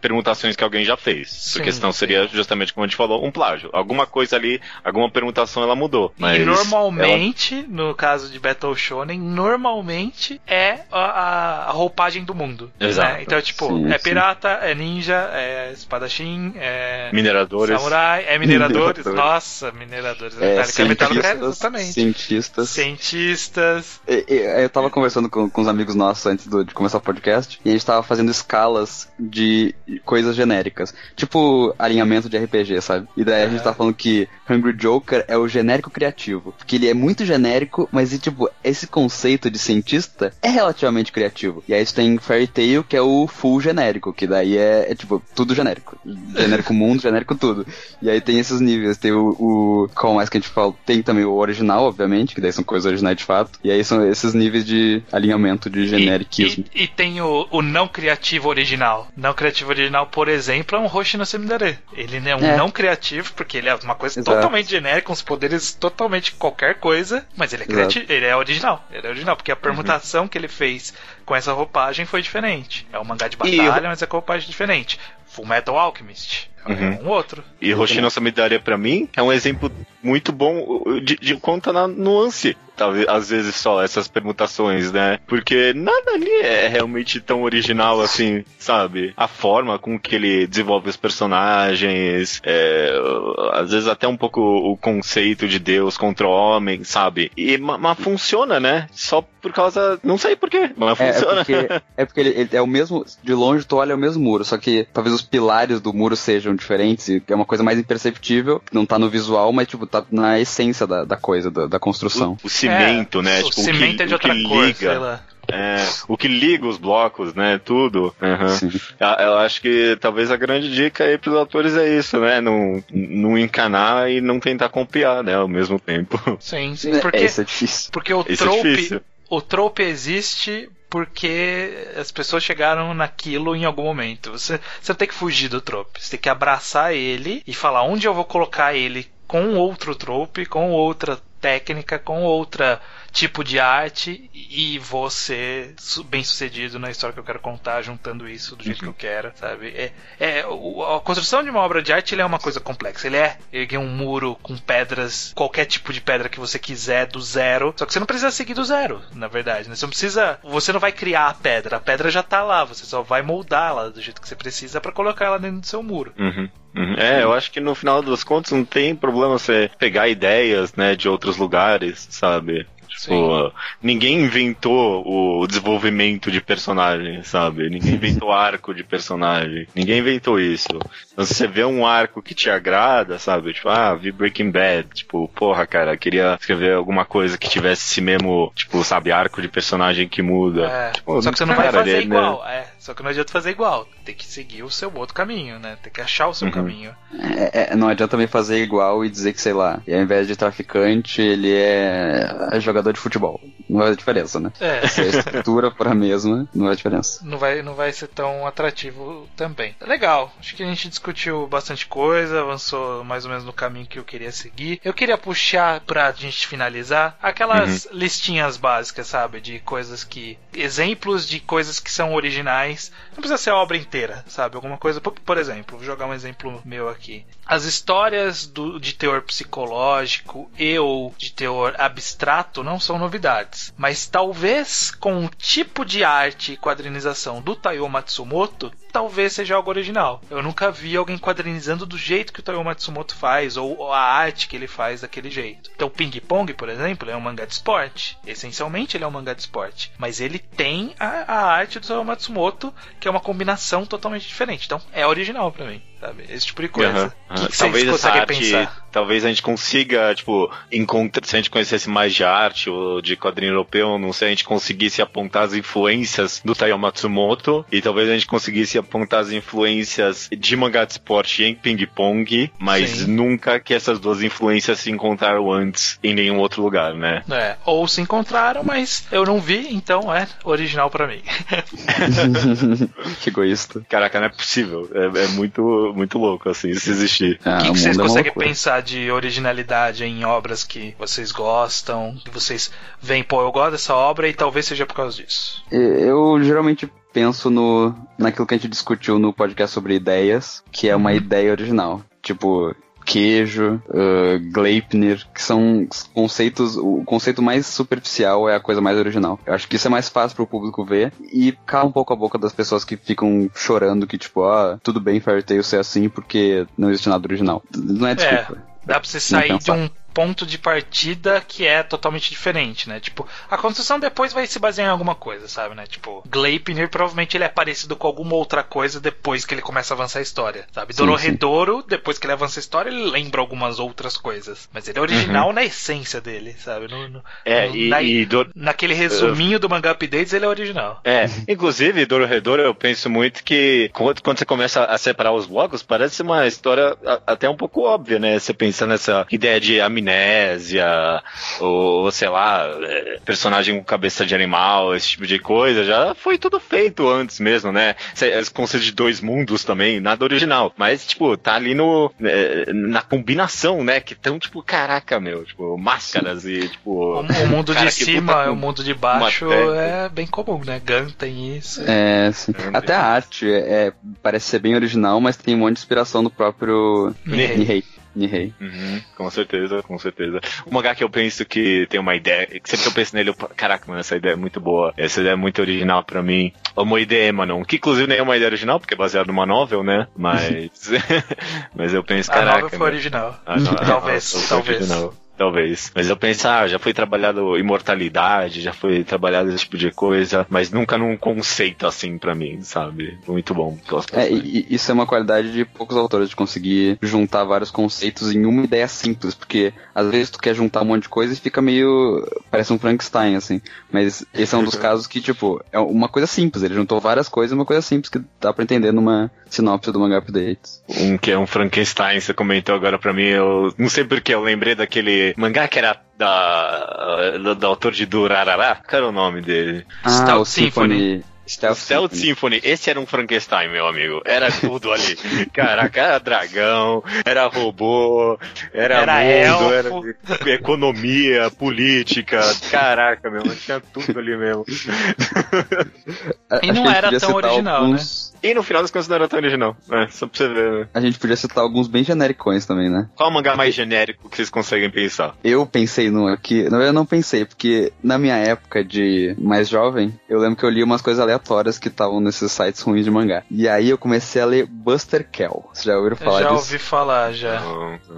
permutações que alguém já fez. Sim, porque senão sim. seria justamente como a gente falou, um plágio. Alguma coisa ali, alguma permutação ela mudou. Mas e ela- normalmente, no caso de Battle Shonen, normalmente é a, a- roupagem do mundo. Exato. né? Então, tipo, Sim, é sim. pirata, é ninja, é espadachim, é Mineradores. samurai, é mineradores. Mineradores. Nossa, mineradores. É, Metallica, cientistas, exatamente. cientistas. Cientistas. E- e- Eu tava conversando com, com os amigos nossos antes do- de começar o podcast e a gente tava fazendo escalas de coisas genéricas. Tipo alinhamento de RPG, sabe? E daí a gente tava falando que Hungry Joker é o genérico criativo. Porque ele é muito genérico, mas e, tipo, esse conceito de cientista é relativamente criativo. E aí você tem Fairy Tail, que é o full genérico, que daí é, é, tipo, tudo genérico. Genérico mundo, genérico tudo. E aí tem esses níveis. Tem o, o. Qual mais que a gente fala? Tem também o original, obviamente, que daí são coisas originais de fato. E aí são esses níveis de alinhamento de generiquismo. E, e- e tem o, o não criativo original. Não criativo original, por exemplo, é um Hoshi no Semidare. Ele é um É. não criativo, porque ele é uma coisa Exato. totalmente genérica, os poderes totalmente qualquer coisa, mas ele é criativo, ele é original. Ele é original, porque a permutação que ele fez com essa roupagem foi diferente. É um mangá de E- batalha, mas é com roupagem diferente. Full Metal Alchemist. É Uhum. um outro. E Hoshino Samidaria, pra mim, é um exemplo muito bom de, de conta na nuance. Talvez, às vezes, só essas permutações, né? Porque nada ali é realmente tão original assim, sabe? A forma com que ele desenvolve os personagens, é, às vezes até um pouco o conceito de Deus contra o homem, sabe? E, ma- mas funciona, né? Só por causa. Não sei porquê, mas É, é funciona. porque, é porque ele, ele é o mesmo. De longe tu olha é o mesmo muro, só que talvez os pilares do muro sejam diferentes e é uma coisa mais imperceptível, não tá no visual, mas tipo, tá na essência da, da coisa, da, da construção. O, o cimento, É, né? O Tipo, cimento que, é de o que outra cor, liga. sei lá. É, o que liga os blocos, né? Tudo. Sim. Eu- Eu acho que talvez a grande dica aí pros autores é isso, né? Não, não encanar e não tentar copiar, né? Ao mesmo tempo. Sim, sim. Porque, É, isso é difícil. porque o Isso é trope. difícil. o trope existe porque as pessoas chegaram naquilo em algum momento. Você, você tem que fugir do trope. Você tem que abraçar ele e falar onde eu vou colocar ele com outro trope, com outra técnica com outra tipo de arte e vou ser bem sucedido na história que eu quero contar, juntando isso do jeito uhum. que eu quero, sabe? É, é, a construção de uma obra de arte é uma coisa complexa. Ele é erguer um muro com pedras, qualquer tipo de pedra que você quiser, do zero. Só que você não precisa seguir do zero, na verdade. Né? Você não precisa. Você não vai criar a pedra, a pedra já tá lá, você só vai moldá-la do jeito que você precisa para colocar ela dentro do seu muro. Uhum. Uhum. É, eu acho que no final dos contos não tem problema você pegar ideias, né, de outros lugares, sabe? Tipo, ninguém inventou o desenvolvimento de personagem, sabe? Ninguém inventou arco de personagem. Ninguém inventou isso. Então, se você vê um arco que te agrada, sabe? Tipo, ah, vi Breaking Bad. Tipo, porra, cara, queria escrever alguma coisa que tivesse esse mesmo, tipo, sabe, arco de personagem que muda. É, tipo, só que você não cara, vai fazer ele, igual. Né? É, só que não adianta fazer igual. Tem que seguir o seu outro caminho, né? Tem que achar o seu uhum. caminho. É, é, não adianta também fazer igual e dizer que, sei lá, ao invés de traficante, ele é jogador de futebol. Não faz diferença, né? É. Se a estrutura for a mesma, não faz diferença. Não vai, não vai ser tão atrativo também. Legal. Acho que a gente discutiu bastante coisa, avançou mais ou menos no caminho que eu queria seguir. Eu queria puxar pra gente finalizar aquelas uhum. listinhas básicas, sabe? De coisas que. exemplos de coisas que são originais nice. Não precisa ser a obra inteira, sabe? Alguma coisa. Por, por exemplo, vou jogar um exemplo meu aqui. As histórias do, de teor psicológico e ou de teor abstrato não são novidades. Mas talvez com o tipo de arte e quadrinização do Taiyo Matsumoto, talvez seja algo original. Eu nunca vi alguém quadrinizando do jeito que o Taiyo Matsumoto faz, ou a arte que ele faz daquele jeito. Então, Ping Pong, por exemplo, é um mangá de esporte. Essencialmente, ele é um mangá de esporte. Mas ele tem a, a arte do Taiyo Matsumoto, que é uma combinação totalmente diferente. Então, é original para mim sabe? Esse tipo de coisa. Uhum, uhum. Que talvez essa arte, pensar? talvez a gente consiga, tipo, encontrar, se a gente conhecesse mais de arte ou de quadrinho europeu, não sei, a gente conseguisse apontar as influências do Taiyo Matsumoto e talvez a gente conseguisse apontar as influências de mangá de esporte em ping-pong, mas Sim. nunca que essas duas influências se encontraram antes em nenhum outro lugar, né? É, ou se encontraram, mas eu não vi, então é original para mim. que egoísta. Caraca, não é possível. É, é muito muito, louco, assim, se existir. Ah, o que, que vocês é conseguem pensar de originalidade em obras que vocês gostam, que vocês veem, pô, eu gosto dessa obra e talvez seja por causa disso? Eu geralmente penso no naquilo que a gente discutiu no podcast sobre ideias, que é uma uhum. ideia original. Tipo, queijo, uh, Gleipnir, que são conceitos. O conceito mais superficial é a coisa mais original. Eu acho que isso é mais fácil pro público ver e cala um pouco a boca das pessoas que ficam chorando que, tipo, ah, tudo bem Fairy Tail ser assim porque não existe nada original. Não é desculpa. É. Dá pra você sair de um ponto de partida que é totalmente diferente, né? Tipo, a construção depois vai se basear em alguma coisa, sabe, né? Tipo, Gleipnir provavelmente ele é parecido com alguma outra coisa depois que ele começa a avançar a história, sabe? Dororedoro, depois que ele avança a história, ele lembra algumas outras coisas. Mas ele é original uhum. na essência dele, sabe? No, no, é, no, e, na, e do... naquele resuminho do mangá updates, ele é original. É, inclusive, Dororedoro, eu penso muito que quando, quando você começa a separar os blocos, parece uma história até um pouco óbvia, né? Você pensa nessa ideia de amnésia, ou sei lá, é, personagem com cabeça de animal, esse tipo de coisa, já foi tudo feito antes mesmo, né? Esse conceito de dois mundos também, nada original. Mas, tipo, tá ali no. É, na combinação, né? Que tão, tipo, caraca, meu, tipo, máscaras Sim. e, tipo. O, mundo de cima e o mundo de baixo é bem comum, né? Gun tem isso. É, sim. Até a arte é, parece ser bem original, mas tem um monte de inspiração do próprio Nihei. Nihei. Uhum, com certeza, com certeza. O mangá que eu penso que tem uma ideia, que sempre que eu penso nele, eu, caraca, mano, essa ideia é muito boa, essa ideia é muito original pra mim. O Moide Manon, que inclusive nem é uma ideia original, porque é baseado numa novel, né? Mas. mas eu penso, caraca. A novel foi original. Ah, não, talvez, talvez. Original talvez. Mas eu pensar, ah, já foi trabalhado imortalidade, já foi trabalhado esse tipo de coisa, mas nunca num conceito assim para mim, sabe? Muito bom. é, e, isso é uma qualidade de poucos autores, de conseguir juntar vários conceitos em uma ideia simples, porque às vezes tu quer juntar um monte de coisa e fica meio. parece um Frankenstein, assim. Mas esse é um dos casos que, tipo, é uma coisa simples, ele juntou várias coisas, uma coisa simples que dá pra entender numa sinopse do manga updates. Um que é um Frankenstein, você comentou agora pra mim, eu não sei porque eu lembrei daquele mangá que era da, do, do autor de Durarará. Qual era o nome dele? Ah, Stout Symphony. Symphony. Stealth, Stealth Symphony. Symphony, esse era um Frankenstein, meu amigo. Era tudo ali. Caraca, era dragão, era robô, era, Era mundo, elfo. era economia, política. Caraca, meu, tinha tudo ali mesmo. E acho não era tão original, alguns- E no final das contas não era tão original, né? Só pra você ver, né? A gente podia citar alguns bem genericões também, né? Qual é o mangá mais genérico que vocês conseguem pensar? Eu pensei num aqui, na verdade eu não pensei, porque na minha época de mais jovem, eu lembro que eu li umas coisas aleatórias que estavam nesses sites ruins de mangá. E aí eu comecei a ler Buster Kell. Vocês já ouviram Eu falar já disso? ouvi falar, já.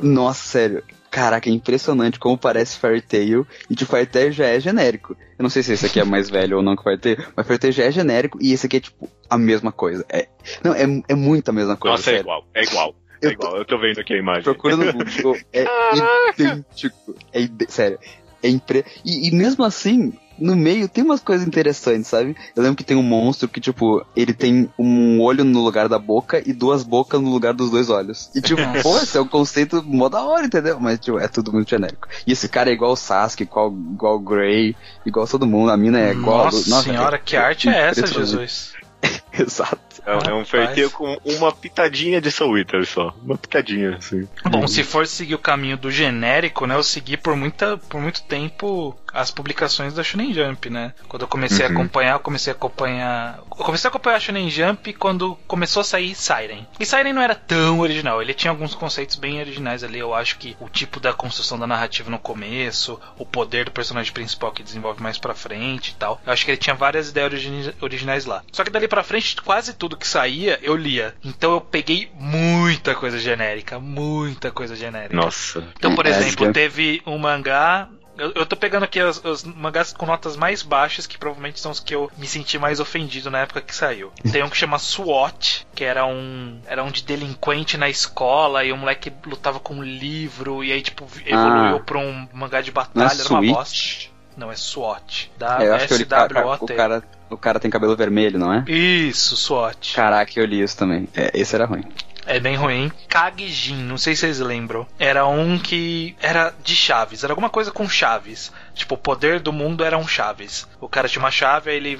Nossa, sério. Caraca, é impressionante como parece Fairy Tail. E tipo, Fairy Tail já é genérico. Eu não sei se esse aqui é mais velho ou não que Fairy Tail, mas Fairy Tail já é genérico e esse aqui é tipo a mesma coisa. É, não, é, é muito a mesma coisa. Nossa, é sério. igual, é igual. É Eu tô- igual, eu tô vendo aqui a imagem. Procura no Google. É idêntico. É ide- sério. É impre... E, e mesmo assim, no meio tem umas coisas interessantes, sabe? Eu lembro que tem um monstro que, tipo, ele tem um olho no lugar da boca e duas bocas no lugar dos dois olhos. E tipo, pô, esse é um conceito mó da hora, entendeu? Mas, tipo, é tudo muito genérico. E esse cara é igual o Sasuke, igual, igual o Grey, igual todo mundo. A mina é igual a Lu- Nossa, senhora, que arte é essa. É, Jesus? Exato. É um Rapaz. Fairy com uma pitadinha de Soul Eater só. Uma pitadinha, assim. Bom, se for seguir o caminho do genérico, né? Eu segui por, muita, por muito tempo as publicações da Shonen Jump, né? Quando eu comecei a Uhum. acompanhar, eu comecei a acompanhar. Eu comecei a acompanhar a Shonen Jump quando começou a sair Siren. E Siren não era tão original, ele tinha alguns conceitos bem originais ali. Eu acho que o tipo da construção da narrativa no começo, o poder do personagem principal que desenvolve mais pra frente e tal. Eu acho que ele tinha várias ideias origi- originais lá. Só que dali pra frente, quase tudo que saía, eu lia. Então eu peguei muita coisa genérica, muita coisa genérica. Nossa. Então, por É, exemplo, que- teve um mangá. Eu, eu tô pegando aqui os, os mangás com notas mais baixas, que provavelmente são os que eu me senti mais ofendido na época que saiu. Tem um que chama SWAT, que era um. Era um de delinquente na escola, e o moleque lutava com um livro, e aí, tipo, evoluiu Ah. pra um mangá de é batalha, era uma bosta. Não, é SWAT. É, eu acho que eu li, cara, o cara, o cara tem cabelo vermelho, não é? Isso, SWAT. Caraca, eu li isso também. É, esse era ruim. É bem ruim. Kagejin, não sei se vocês lembram. Era um que era de chaves, era alguma coisa com chaves. Tipo, o poder do mundo era um chaves. O cara tinha uma chave, aí ele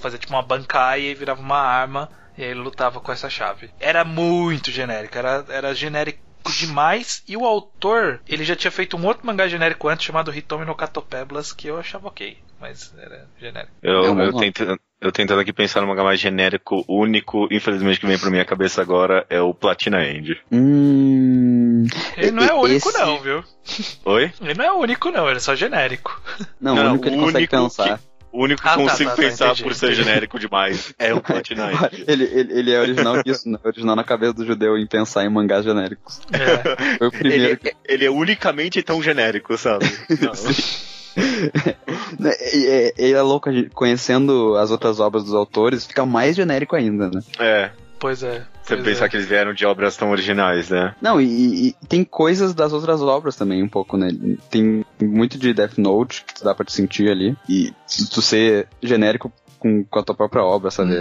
fazia tipo uma bancaia e virava uma arma. E aí ele lutava com essa chave. Era muito genérico, era, era genérico demais. E o autor, ele já tinha feito um outro mangá genérico antes chamado Hitomi no Katopeblas, que eu achava ok. Mas era genérico. Eu, É eu, bom tento, eu tentando aqui pensar num mangá mais genérico, único, infelizmente que vem pra minha cabeça agora é o Platina End. Hum. Ele não é o único, esse- não, viu? Oi? Ele não é o único, não, ele é só genérico. Não, Não, o único que ele consegue único pensar. O único que Ah, tá, consigo tá, tá, pensar entendi, por ser genérico demais é o End. Ele, ele, ele é original nisso, né? original na cabeça do judeu em pensar em mangás genéricos. É. Foi o primeiro Ele, que. ele é unicamente tão genérico, sabe? E- Ele é louco, conhecendo as outras obras dos autores, fica mais genérico ainda, né? é. Pois é. Você pois pensar é. que eles vieram de obras tão originais, né? Não, e, e tem coisas das outras obras também, um pouco, né? Tem muito de Death Note que dá pra te sentir ali. E se tu ser genérico com, com a tua própria obra, sabe?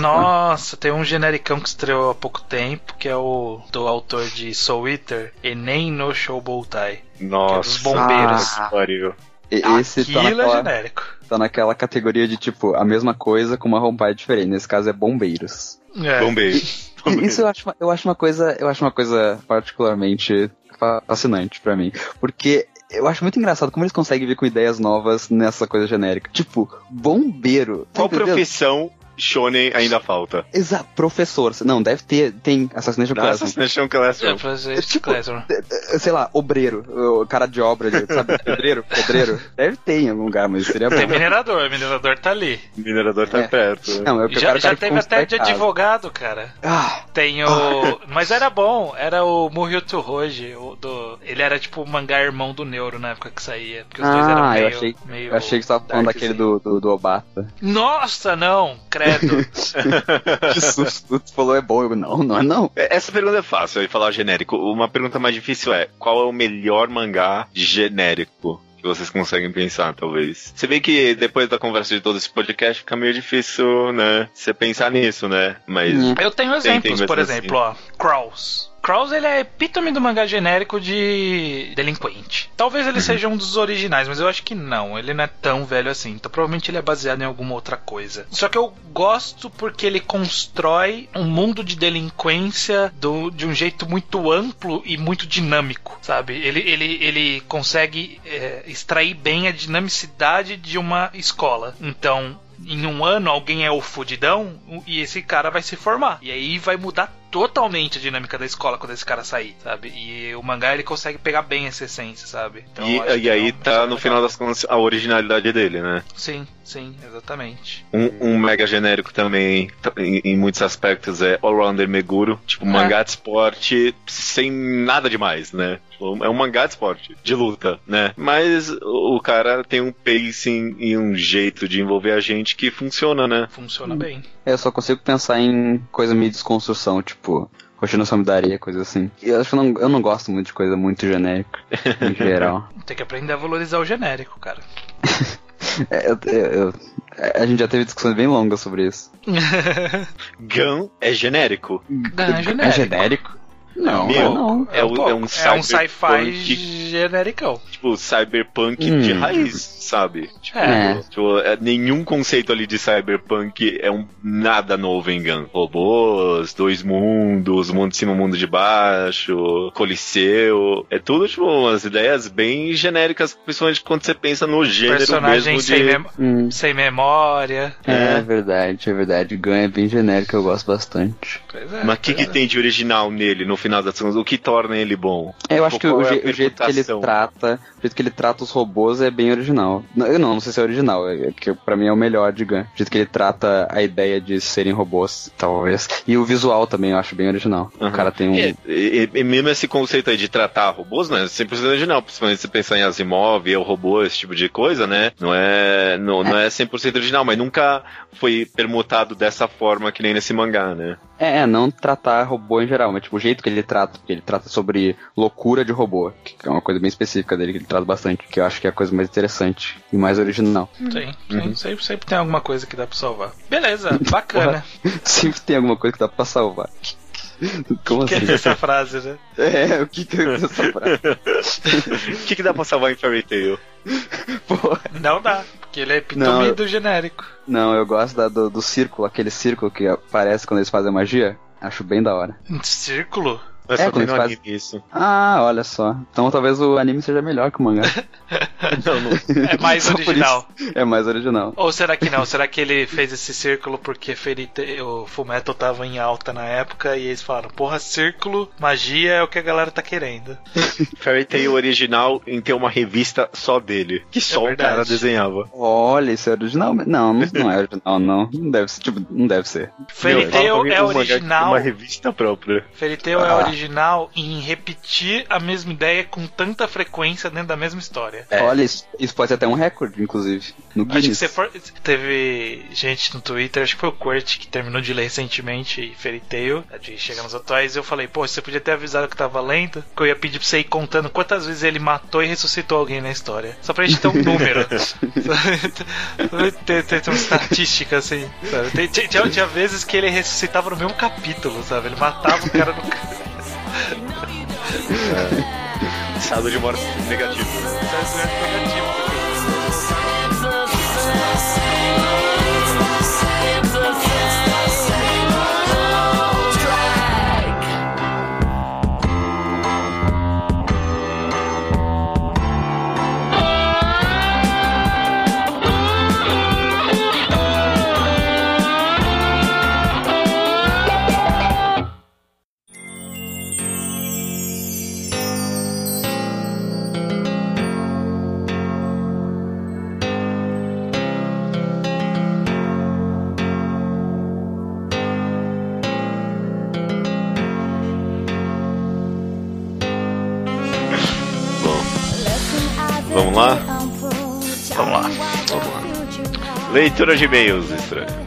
Nossa, tem um genericão que estreou há pouco tempo, que é o do autor de Soul Eater, Enem no Showbotai. Nossa. dos bombeiros. que Esse tá Aquilo é naquela, genérico. tá naquela categoria de tipo, a mesma coisa com uma roupagem diferente. Nesse caso é bombeiros. É. Bombeiro. E Isso eu acho, uma- eu acho uma coisa, eu acho uma coisa particularmente fa- fascinante pra mim, porque eu acho muito engraçado como eles conseguem vir com ideias novas nessa coisa genérica. Tipo, bombeiro. tá Qual profissão Shonen ainda falta? Exato, professor. Não, deve ter, tem Assassination Classroom. Assassination Classroom. É, fazer Tipo, Classroom. Eh, Sei lá, obreiro, o cara de obra, de- sabe? Pedreiro, pedreiro. Deve ter em algum lugar, mas seria bom. Tem minerador, minerador tá ali. O minerador tá É. perto. Não, é Já, já que teve até de advogado, cara. Ah, Tem o. Mas era bom, era o Murryu Hoje, o do. Ele era tipo o mangá irmão do Neuro na época que saía. Porque os dois eram ah meio. eu achei, meio eu achei que você tava falando daquele do, do, do Obata. Nossa, não, credo. Que susto, tu falou é bom, eu não, não é não. É, Essa pergunta é fácil, eu ia falar genérico. Uma pergunta mais difícil é: qual é o melhor mangá genérico? que Vocês conseguem pensar, talvez. Você vê que depois da conversa de todo esse podcast fica meio difícil, né? Você pensar nisso, né? Mas. Eu tenho Tem, tem exemplos, por exemplo, ó. Kraus. Cross ele é epítome do mangá genérico de delinquente. Talvez ele seja um dos originais, mas eu acho que não. Ele não é tão velho assim. Então provavelmente ele é baseado em alguma outra coisa. Só que eu gosto porque ele constrói um mundo de delinquência do, de um jeito muito amplo e muito dinâmico, sabe? Ele, ele, ele consegue é, extrair bem a dinamicidade de uma escola. Então, em um ano alguém é o fudidão e esse cara vai se formar. E aí vai mudar totalmente a dinâmica da escola quando esse cara sair, sabe? E o mangá ele consegue pegar bem essa essência, sabe? Então, e, e aí é um tá no final das contas a originalidade dele, né? Sim, sim, exatamente. Um, um mega genérico também, em, em, muitos aspectos, é All-Rounder Meguro, tipo é. mangá de esporte sem nada demais, né? Tipo, é um mangá de esporte, de luta, né? Mas o cara tem um pacing e um jeito de envolver a gente que funciona, né? Funciona bem. É, eu só consigo pensar em coisa meio desconstrução, tipo, Rotina Solidaria, coisa assim. E eu acho que eu não, eu não gosto muito de coisa muito genérica, em geral. Tem que aprender a valorizar o genérico, cara. é, eu, eu, a gente já teve discussões bem longas sobre isso. Gun é genérico. Gun é genérico. É genérico? Não, Meu, não. É, é, um, é um sci-fi genericão. Tipo, cyberpunk hum. de raiz sabe? Tipo, é. tipo é, nenhum conceito ali de cyberpunk é um nada novo em Gun. Robôs, dois mundos, mundo de cima, mundo de baixo, coliseu. É tudo, tipo, umas ideias bem genéricas, principalmente quando você pensa no gênero Personagem mesmo sem, mem hum. sem memória. É, é, verdade, é verdade. Gun é bem genérico, eu gosto bastante. É, Mas o que, que é. tem de original nele, no final das contas? O que torna ele bom? Eu acho que o, é o jeito que ele trata, o jeito que ele trata os robôs é bem original eu não, não sei se é original, é, é que pra mim é o melhor de Gun. O jeito que ele trata a ideia de serem robôs, talvez. E o visual também eu acho bem original. Uhum. O cara tem um. E, e, e, mesmo esse conceito aí de tratar robôs, né? 100% original. Principalmente se pensar em Asimov, o robô, esse tipo de coisa, né? Não é, não, é. não é 100% original, mas nunca foi permutado dessa forma que nem nesse mangá, né? É, é, não tratar robô em geral, mas tipo, o jeito que ele trata, porque ele trata sobre loucura de robô, que é uma coisa bem específica dele que ele trata bastante, que eu acho que é a coisa mais interessante e mais original. Sim, sim uhum. sempre, sempre tem alguma coisa que dá pra salvar. Beleza, bacana. sempre tem alguma coisa que dá pra salvar. Como que assim? Que é essa frase, né? É, o que, que é essa frase? O que, que dá pra salvar em Fairy Tail? Porra. Não dá, porque ele é epitome do genérico. Não, eu gosto da, do, do círculo, aquele círculo que aparece quando eles fazem magia. Acho bem da hora. Um círculo? Mas é, só tem no faz... isso. Ah, olha só. Então talvez o anime seja melhor que o mangá. não, não. É mais original. É mais original. Ou será que não? será que ele fez esse círculo porque Ferite... o Fullmetal tava em alta na época e eles falaram, porra, círculo, magia é o que a galera tá querendo. Fairy Tail original em ter uma revista só dele, que só é o cara desenhava. Olha, isso é original? Não, não é original, não. Não deve ser, tipo, não deve ser. Fairy Tail é original. Uma revista própria. Fairy Tail ah. é original original em repetir a mesma ideia com tanta frequência dentro da mesma história. É. Olha, isso, isso, pode ser até um recorde, inclusive. No Guinness. Acho que for, teve gente no Twitter, acho que foi o Kurt que terminou de ler recentemente Fairy Tail, de Chegar nos Atuais, e eu falei, pô, você podia ter avisado que tava lento, que eu ia pedir pra você ir contando quantas vezes ele matou e ressuscitou alguém na história. Só pra gente ter um número. ter, ter, ter, uma estatística assim. Sabe? Tinha, tinha vezes que ele ressuscitava no mesmo capítulo, sabe? Ele matava o cara no. É. Estado de morte negativo. De morte negativo. Lá? Vamos lá. Vamos lá. Leitura de e-mails, estranho.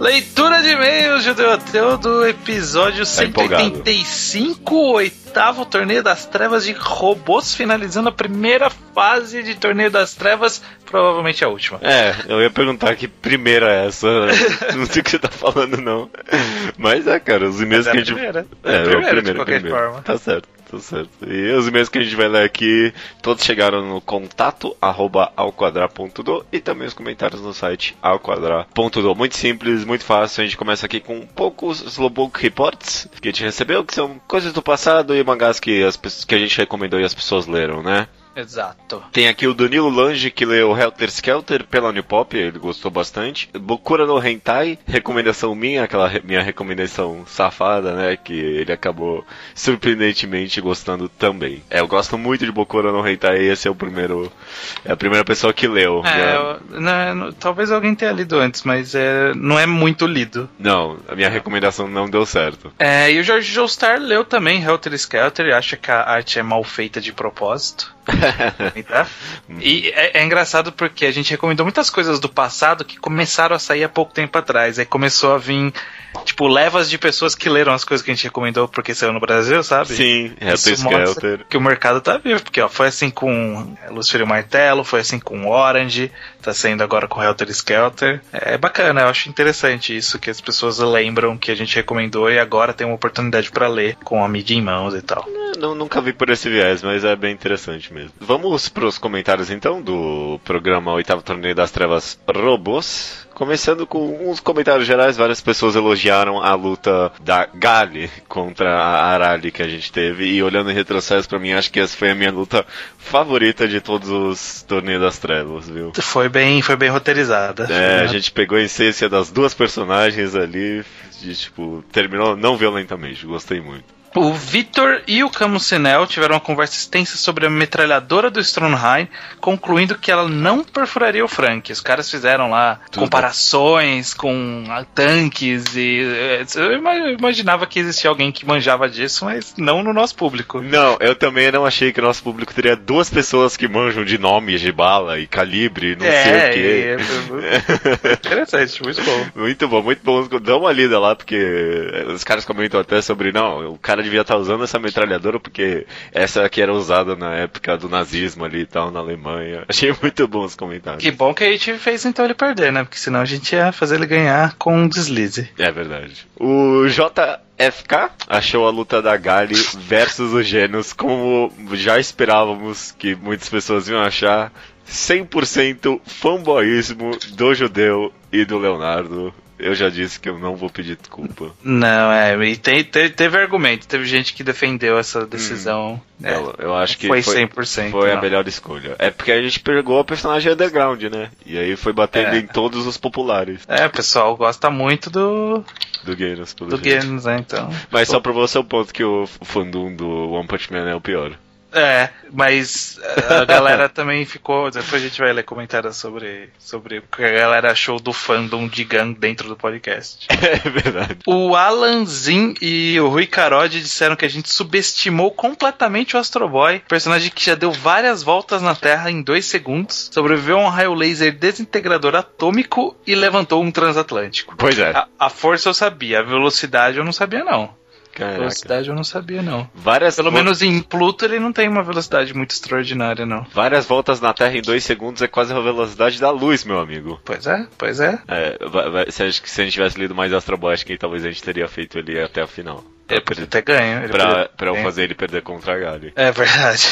Leitura de e-mails, Judeu Ateu, do episódio tá 185, oitavo torneio das trevas de robôs, finalizando a primeira fase de Torneio das Trevas, provavelmente a última. É, eu ia perguntar que primeira é essa. não sei o que você tá falando, não. Mas é, cara, os e-mails é que a a gente. primeira. É, É a primeira, é o de qualquer primeiro. forma. Tá certo, tá certo. E os e-mails que a gente vai ler aqui, todos chegaram no contato arroba e também os comentários no site alquadra.do. Muito simples, muito fácil. A gente começa aqui com poucos Slowbook Reports que a gente recebeu, que são coisas do passado e mangás que, as, que a gente recomendou e as pessoas leram, né? Exato. Tem aqui o Danilo Lange, que leu Helter Skelter pela Unipop, ele gostou bastante. Bokura no Hentai, recomendação minha, aquela re- minha recomendação safada, né? Que ele acabou surpreendentemente gostando também. É, eu gosto muito de Bokura no Hentai, e esse é o primeiro. É a primeira pessoa que leu. É, né? eu- né, não- talvez alguém tenha lido antes, mas é, não é muito lido. Não, a minha recomendação não deu certo. É, e o George Joestar leu também Helter Skelter e acha que a arte é mal feita de propósito. Tá? E é, é engraçado porque a gente recomendou muitas coisas do passado que começaram a sair há pouco tempo atrás. Aí começou a vir, tipo, levas de pessoas que leram as coisas que a gente recomendou porque saiu no Brasil, sabe? Sim, Helter Isso mostra Skelter. Que o mercado tá vivo, porque ó, foi assim com Lucifer e o Martelo, foi assim com Orange, tá saindo agora com Helter Skelter. É bacana, eu acho interessante isso, que as pessoas lembram que a gente recomendou e agora tem uma oportunidade pra ler com a mídia em mãos e tal. Não, nunca vi por esse viés, mas é bem interessante mesmo. Vamos pros comentários então do programa Oitavo Torneio das Trevas Robôs. Começando com uns comentários gerais, várias pessoas elogiaram a luta da Gali contra a Arali que a gente teve. E olhando em retrocesso, pra mim, acho que essa foi a minha luta favorita de todos os Torneios das Trevas, viu? Foi bem, foi bem roteirizada. É, a gente pegou a essência das duas personagens ali e, tipo, terminou não violentamente. Gostei muito. O Vitor e o Camusinel tiveram uma conversa extensa sobre a metralhadora do Stronheim, concluindo que ela não perfuraria o Frank. Os caras fizeram lá Tudo. comparações com tanques e. eh, Eu ima- eu imaginava que existia alguém que manjava disso, mas não no nosso público. Não, eu também não achei que o nosso público teria duas pessoas que manjam de nomes de bala e calibre, não sei o quê. é, é interessante, muito bom. Muito bom, muito bom. Dá uma lida lá, porque os caras comentam até sobre, não, o cara devia estar usando essa metralhadora porque essa aqui era usada na época do nazismo ali e tal, na Alemanha. Achei muito bom os comentários. Que bom que a gente fez então ele perder, né? Porque senão a gente ia fazer ele ganhar com um deslize. É verdade. O JFK achou a luta da Gali versus o Genos como já esperávamos que muitas pessoas iam achar 100% fanboyismo do judeu e do Leonardo. Eu já disse que eu não vou pedir desculpa. Não, é, e te- te- teve argumento, teve gente que defendeu essa decisão. É, eu, eu acho que foi foi, 100%. foi a melhor escolha. É porque a gente pegou a personagem underground, né? E aí foi batendo É. em todos os populares É, o pessoal gosta muito do, do Genos. do jeito. Games, né? Então. Mas só provou seu ponto que o fandom do One Punch Man é o pior. É, mas a galera também ficou. Depois a gente vai ler comentários sobre, sobre o que a galera achou do fandom de Gun dentro do podcast. É verdade. O Alan Zin e o Rui Carode disseram que a gente subestimou completamente o Astro Boy, personagem que já deu várias voltas na Terra em dois segundos, sobreviveu a um raio laser desintegrador atômico e levantou um transatlântico. Pois é. A, a força eu sabia, a velocidade eu não sabia não. Caraca. velocidade eu não sabia não. Várias Pelo menos em Pluto ele não tem uma velocidade muito extraordinária não. Várias voltas na Terra em dois segundos é quase a velocidade da luz, meu amigo. Pois é, pois é. É, se, a gente, tivesse lido mais Astro Boy, acho que talvez a gente teria feito ele até a final. Ele poderia ter ganho. ele Pra, poderia- pra eu é. fazer ele perder contra a Gali. É verdade.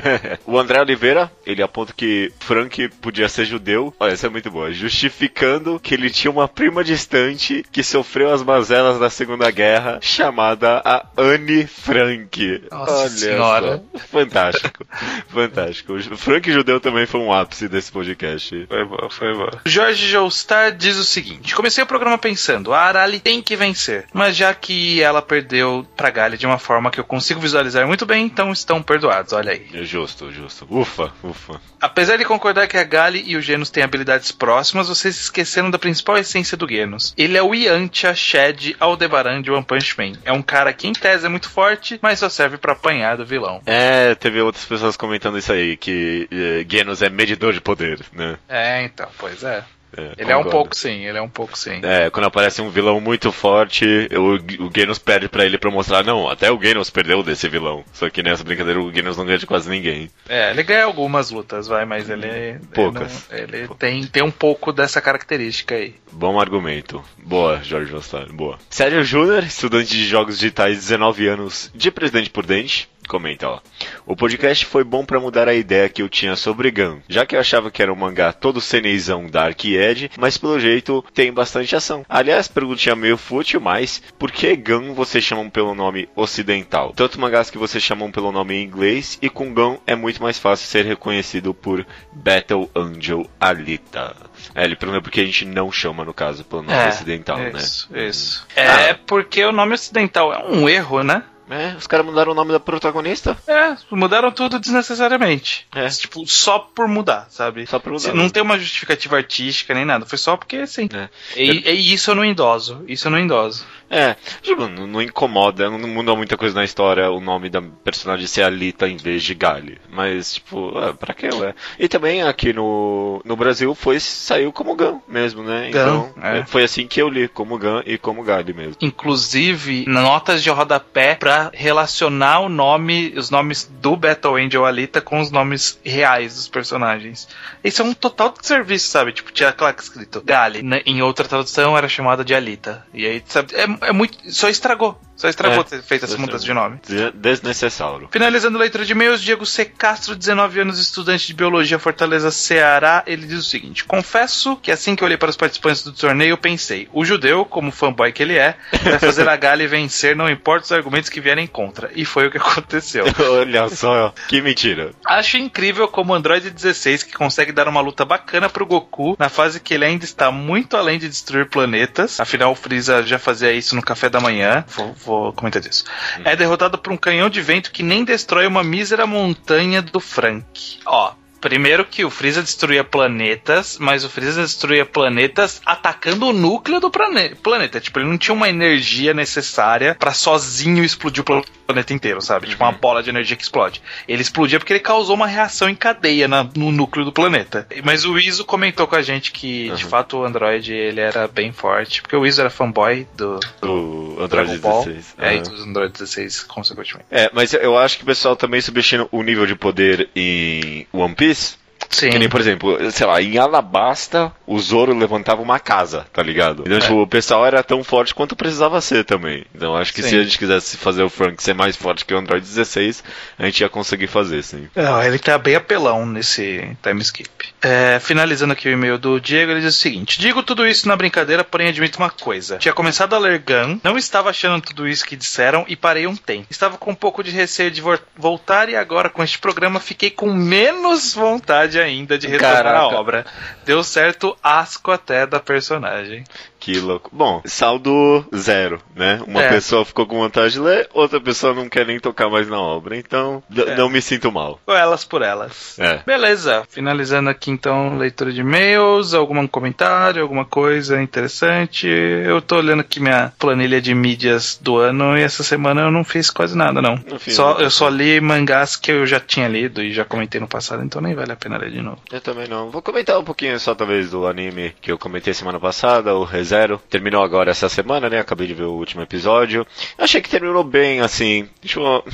o André Oliveira, ele aponta que Frank podia ser judeu. Olha, isso é muito boa. Justificando que ele tinha uma prima distante que sofreu as mazelas da Segunda Guerra, chamada a Anne Frank. Nossa Olha senhora. só. Fantástico. Fantástico. O Frank judeu também foi um ápice desse podcast. Foi boa, foi boa. Jorge Joestar diz o seguinte: Comecei o programa pensando, a Arali tem que vencer. Mas já que ela perdeu pra Galha de uma forma que eu consigo visualizar muito bem, então estão perdoados, olha aí. É Justo, justo. Ufa, ufa. Apesar de concordar que a Gali e o Genos têm habilidades próximas, vocês esqueceram da principal essência do Genos. Ele é o Yantia Shed Aldebaran de One Punch Man. É um cara que em tese é muito forte, mas só serve pra apanhar do vilão. É, teve outras pessoas comentando isso aí, que eh, Genos é medidor de poder, né? É, então, pois é. É, Ele é um pouco sim, ele é um pouco sim. É, quando aparece um vilão muito forte, o, o Genos perde pra ele pra mostrar, não, até o Genos perdeu desse vilão. Só que nessa brincadeira o Genos não ganha de quase ninguém. É, ele ganha algumas lutas, vai, mas ele. Poucas. Ele, não- ele tem, tem um pouco dessa característica aí. Bom argumento. Boa, Jorge Nostalho, boa. Sérgio Júnior, estudante de jogos digitais, 19 anos, de Presidente Prudente, comenta ó. O podcast foi bom pra mudar a ideia que eu tinha sobre Gun, já que eu achava que era um mangá todo ceneizão Dark e Edge, mas pelo jeito tem bastante ação. Aliás, perguntinha meio fútil, mas por que Gun vocês chamam pelo nome ocidental? Tanto mangás que vocês chamam pelo nome em inglês, e com Gun é muito mais fácil ser reconhecido por Battle Angel Alita. É, ele pergunta por que a gente não chama, no caso, pelo nome ocidental, né? isso, Isso. É porque o nome ocidental é um erro, né? É, os caras mudaram o nome da protagonista? É, mudaram tudo desnecessariamente. É. Tipo, só por mudar, sabe? Só pra mudar. Não tem uma justificativa artística nem nada. Foi só porque assim. É. E, e isso eu não endoso. Isso eu não endoso. É, tipo, não, não incomoda, não muda muita coisa na história o nome da personagem ser Alita em vez de Gali. Mas, tipo, é, pra que, ué? E também aqui no, no Brasil foi, saiu como Gun mesmo, né? Então, Gun, é. é, foi assim que eu li, como Gun e como Gali mesmo. Inclusive, notas de rodapé pra relacionar o nome, os nomes do Battle Angel Alita com os nomes reais dos personagens. Isso é um total de serviço, sabe? Tipo, tinha aquela que escrito Gali. né? Em outra tradução era chamada de Alita. E aí, sabe? É, é muito. Só estragou. Só estragou É, ter feito essa mudança de nome. Des- Desnecessário. Finalizando a leitura de e-mails, Diego C. Castro, 19 anos, estudante de Biologia, Fortaleza, Ceará. Ele diz o seguinte: Confesso que assim que eu olhei para os participantes do torneio, eu pensei, o judeu, como fanboy que ele é, vai fazer a Gali vencer, não importa os argumentos que vierem contra. E foi o que aconteceu. Olha só, que mentira. Acho incrível como o Android 16, que consegue dar uma luta bacana pro Goku, na fase que ele ainda está muito além de destruir planetas. Afinal, o Freeza já fazia isso no café da manhã. Vou, vou comentar disso. É derrotado por um canhão de vento que nem destrói uma mísera montanha do Frank. Ó. Primeiro que o Freeza destruía planetas, mas o Freeza destruía planetas atacando o núcleo do plane- planeta. Tipo, ele não tinha uma energia necessária pra sozinho explodir o pla- planeta inteiro, sabe? Tipo, uma bola de energia que explode. Ele explodia porque ele causou uma reação em cadeia na- no núcleo do planeta. Mas o Iso comentou com a gente que, de Uhum. fato, o Android ele era bem forte, porque o Iso era fanboy do, Do do Android Dragon Ball. 16. É, e Aham. dos Android 16, consequentemente. É, mas eu acho que o pessoal também subestima o nível de poder em One Piece. Sim. Que nem, por exemplo, sei lá, em Alabasta, o Zoro levantava uma casa, tá ligado? Então, É. tipo, o pessoal era tão forte quanto precisava ser também. Então, acho que Sim. se a gente quisesse fazer o Frank ser mais forte que o Android 16, a gente ia conseguir fazer, sim. Não, ele tá bem apelão nesse time skip. É, finalizando aqui o e-mail do Diego, ele diz o seguinte: Digo tudo isso na brincadeira, porém admito uma coisa. Tinha começado a ler Gun, não estava achando tudo isso que disseram e parei um tempo. Estava com um pouco de receio de vo- voltar e agora com este programa fiquei com menos vontade ainda de retomar a Caraca. obra. Deu certo asco até da personagem. Que louco. Bom, saldo zero, né? Uma É. pessoa ficou com vontade de ler, outra pessoa não quer nem tocar mais na obra. Então, É. não me sinto mal. Ou elas por elas. É. Beleza, finalizando aqui então leitura de e-mails, algum comentário, alguma coisa interessante. Eu tô olhando aqui minha planilha de mídias do ano e essa semana eu não fiz quase nada, não. Não Só, nada. eu só li mangás que eu já tinha lido e já comentei no passado, então nem vale a pena ler de novo. Eu também não. Vou comentar um pouquinho só talvez do anime que eu comentei semana passada, o ReZero. Terminou agora essa semana, né? Acabei de ver o último episódio. Achei que terminou bem, assim. Eu...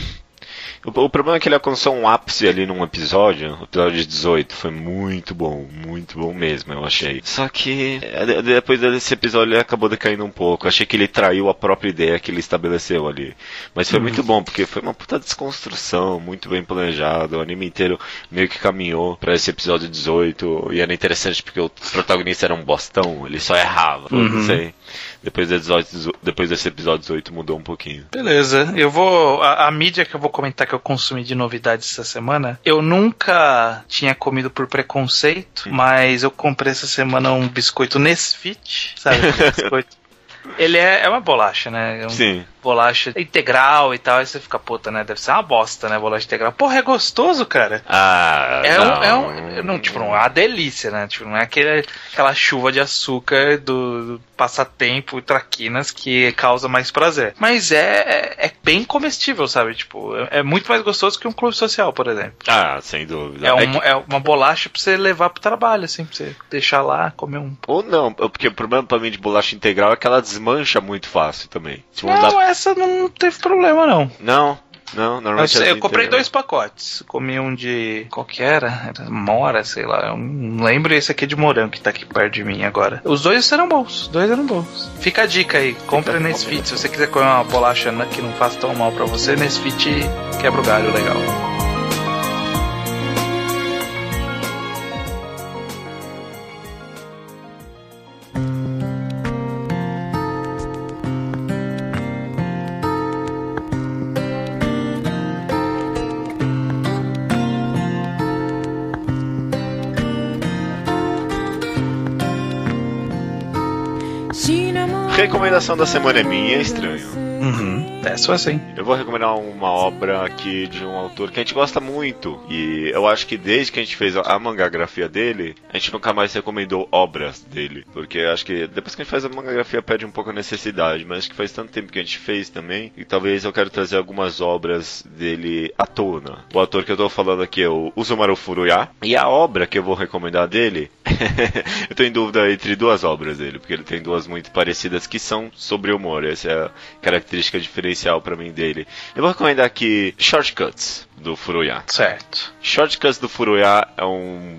O, o problema é que ele alcançou um ápice ali num episódio, o episódio 18, foi muito bom, muito bom mesmo, eu achei. Só que é, de- depois desse episódio ele acabou decaindo um pouco. Achei que ele traiu a própria ideia que ele estabeleceu ali. Mas foi muito bom, porque foi uma puta desconstrução, muito bem planejado. O anime inteiro meio que caminhou pra esse episódio 18. E era interessante porque o protagonista era um bostão, ele só errava. Uhum. Não sei. Depois, do 18 depois desse episódio 18 mudou um pouquinho. Beleza, eu vou. A, a mídia que eu vou comentar que eu consumi de novidades essa semana, eu nunca tinha comido por preconceito, mas eu comprei essa semana um biscoito Nesfit, sabe? aquele biscoito. Ele é, é uma bolacha, né? É um Sim. bolacha integral e tal. Aí você fica, puta, né? Deve ser uma bosta, né? Bolacha integral. Porra, é gostoso, cara. Ah, É não. um, é um. Não, tipo, não é uma delícia, né? Tipo, não é aquele, aquela chuva de açúcar do, do passatempo e traquinas que causa mais prazer. Mas é, é, é bem comestível, sabe? Tipo, é, é muito mais gostoso que um clube social, por exemplo. Ah, sem dúvida. É, É um- que- é uma bolacha pra você levar pro trabalho, assim, pra você deixar lá, comer um. Ou não, porque o problema pra mim de bolacha integral é que ela desmancha muito fácil também. Não essa não teve problema, não. não, não, Eu, normalmente sei, as eu comprei dois pacotes. Comi um de. Qual que era? Era mora, sei lá. Eu não lembro. Esse aqui é de morango que tá aqui perto de mim agora. Os dois eram bons. Os dois eram bons. Fica a dica aí. Compre nesse fit. Se você quiser comer uma bolacha que não faz tão mal pra você, nesse fit quebra o galho legal. Recomendação da semana é minha, estranho. Uhum. É só assim. Eu vou recomendar uma obra aqui de um autor que a gente gosta muito. E eu acho que desde que a gente fez a mangagrafia dele, a gente nunca mais recomendou obras dele. Porque acho que depois que a gente faz a mangagrafia perde um pouco a necessidade. Mas acho que faz tanto tempo que a gente fez também. E talvez eu quero trazer algumas obras dele à tona. O autor que eu tô falando aqui é o Usumaru Furuya. E a obra que eu vou recomendar dele. eu tô em dúvida entre duas obras dele. Porque ele tem duas muito parecidas que são sobre humor. Essa é a característica diferencial pra mim dele. Eu vou recomendar aqui Shortcuts do Furuya. Certo. Shortcuts do Furuya é um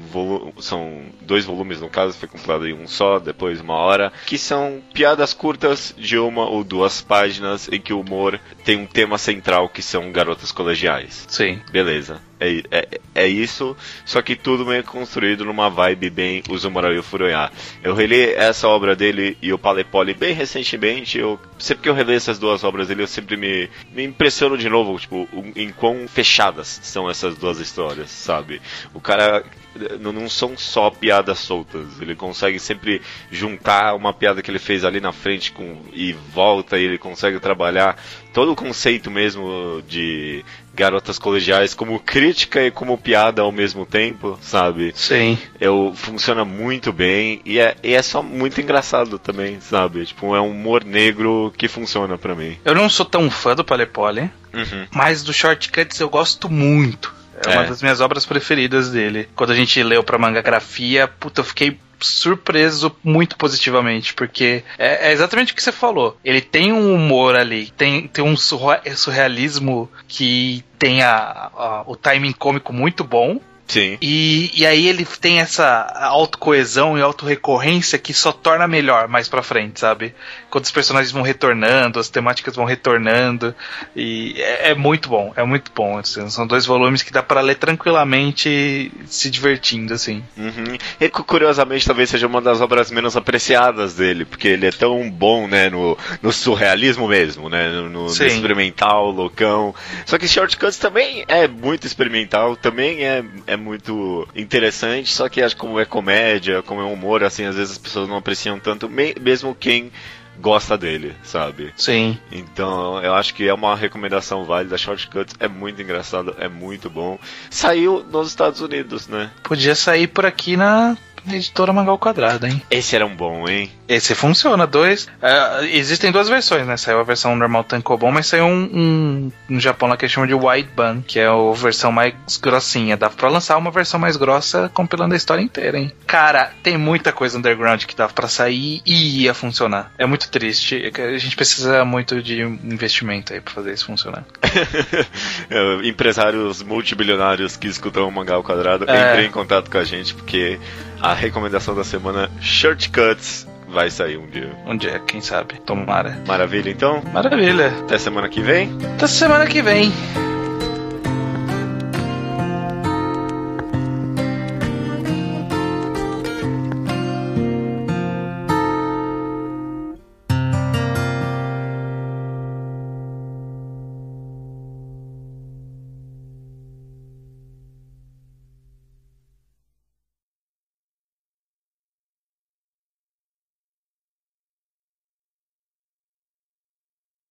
são dois volumes no caso, foi compilado em um só, depois uma hora, que são piadas curtas de uma ou duas páginas em que o humor tem um tema central que são garotas colegiais. Sim. Beleza. É, é, é isso, só que tudo meio construído numa vibe bem Uzumaru o Furuya. Eu reli essa obra dele e o Palepoli bem recentemente. Eu, sempre que eu releio essas duas obras dele, eu sempre me, me impressiono de novo, tipo, em quão fechadas são essas duas histórias, sabe? O cara não, são só piadas soltas. Ele consegue sempre juntar uma piada que ele fez ali na frente com, e volta e ele consegue trabalhar todo o conceito mesmo de garotas colegiais como crítica e como piada ao mesmo tempo, sabe? Sim. Eu, funciona muito bem e é, e é só muito engraçado também, sabe? Tipo, é um humor negro que funciona pra mim. Eu não sou tão fã do Palepoli, Uhum. mas do Shortcuts eu gosto muito. É, uma É. das minhas obras preferidas dele. Quando a gente leu pra mangagrafia, puta, eu fiquei surpreso muito positivamente, porque é, é exatamente o que você falou. Ele tem um humor ali, tem, tem um surrealismo que tem a, a- o timing cômico muito bom. Sim. E, e aí ele tem essa autocoesão e autorrecorrência que só torna melhor mais pra frente, sabe? Quando os personagens vão retornando, as temáticas vão retornando. E é, é muito bom, é muito bom. assim, são dois volumes que dá pra ler tranquilamente se divertindo, assim. Uhum. E cu- curiosamente talvez seja uma das obras menos apreciadas dele, porque ele é tão bom, né, no, no surrealismo mesmo, né, no, no- experimental, loucão. Só que Shortcuts também é muito experimental, também é, é muito interessante, só que acho que como é comédia, como é humor, assim, às vezes as pessoas não apreciam tanto, me- mesmo quem gosta dele, sabe? Sim. Então, eu acho que é uma recomendação válida. Shortcuts é muito engraçado, é muito bom. Saiu nos Estados Unidos, né? Podia sair por aqui na editora Mangal Quadrado, hein? Esse era um bom, hein? Esse funciona, dois. é, existem duas versões, né? Saiu a versão normal Tankobon, mas saiu um, um no Japão lá que eles chamam de Wide Ban, que é a versão mais grossinha. Dá pra lançar uma versão mais grossa compilando a história inteira, hein? Cara, tem muita coisa underground que dá pra sair e ia funcionar. É muito triste. A gente precisa muito de investimento aí pra fazer isso funcionar. É, Empresários multibilionários que escutam o Mangá ao Quadrado, É. entrem em contato com a gente, porque a recomendação da semana, Shortcuts, vai sair um dia. Um dia, quem sabe? Tomara. Maravilha, então? Maravilha. Até semana que vem. Até semana que vem.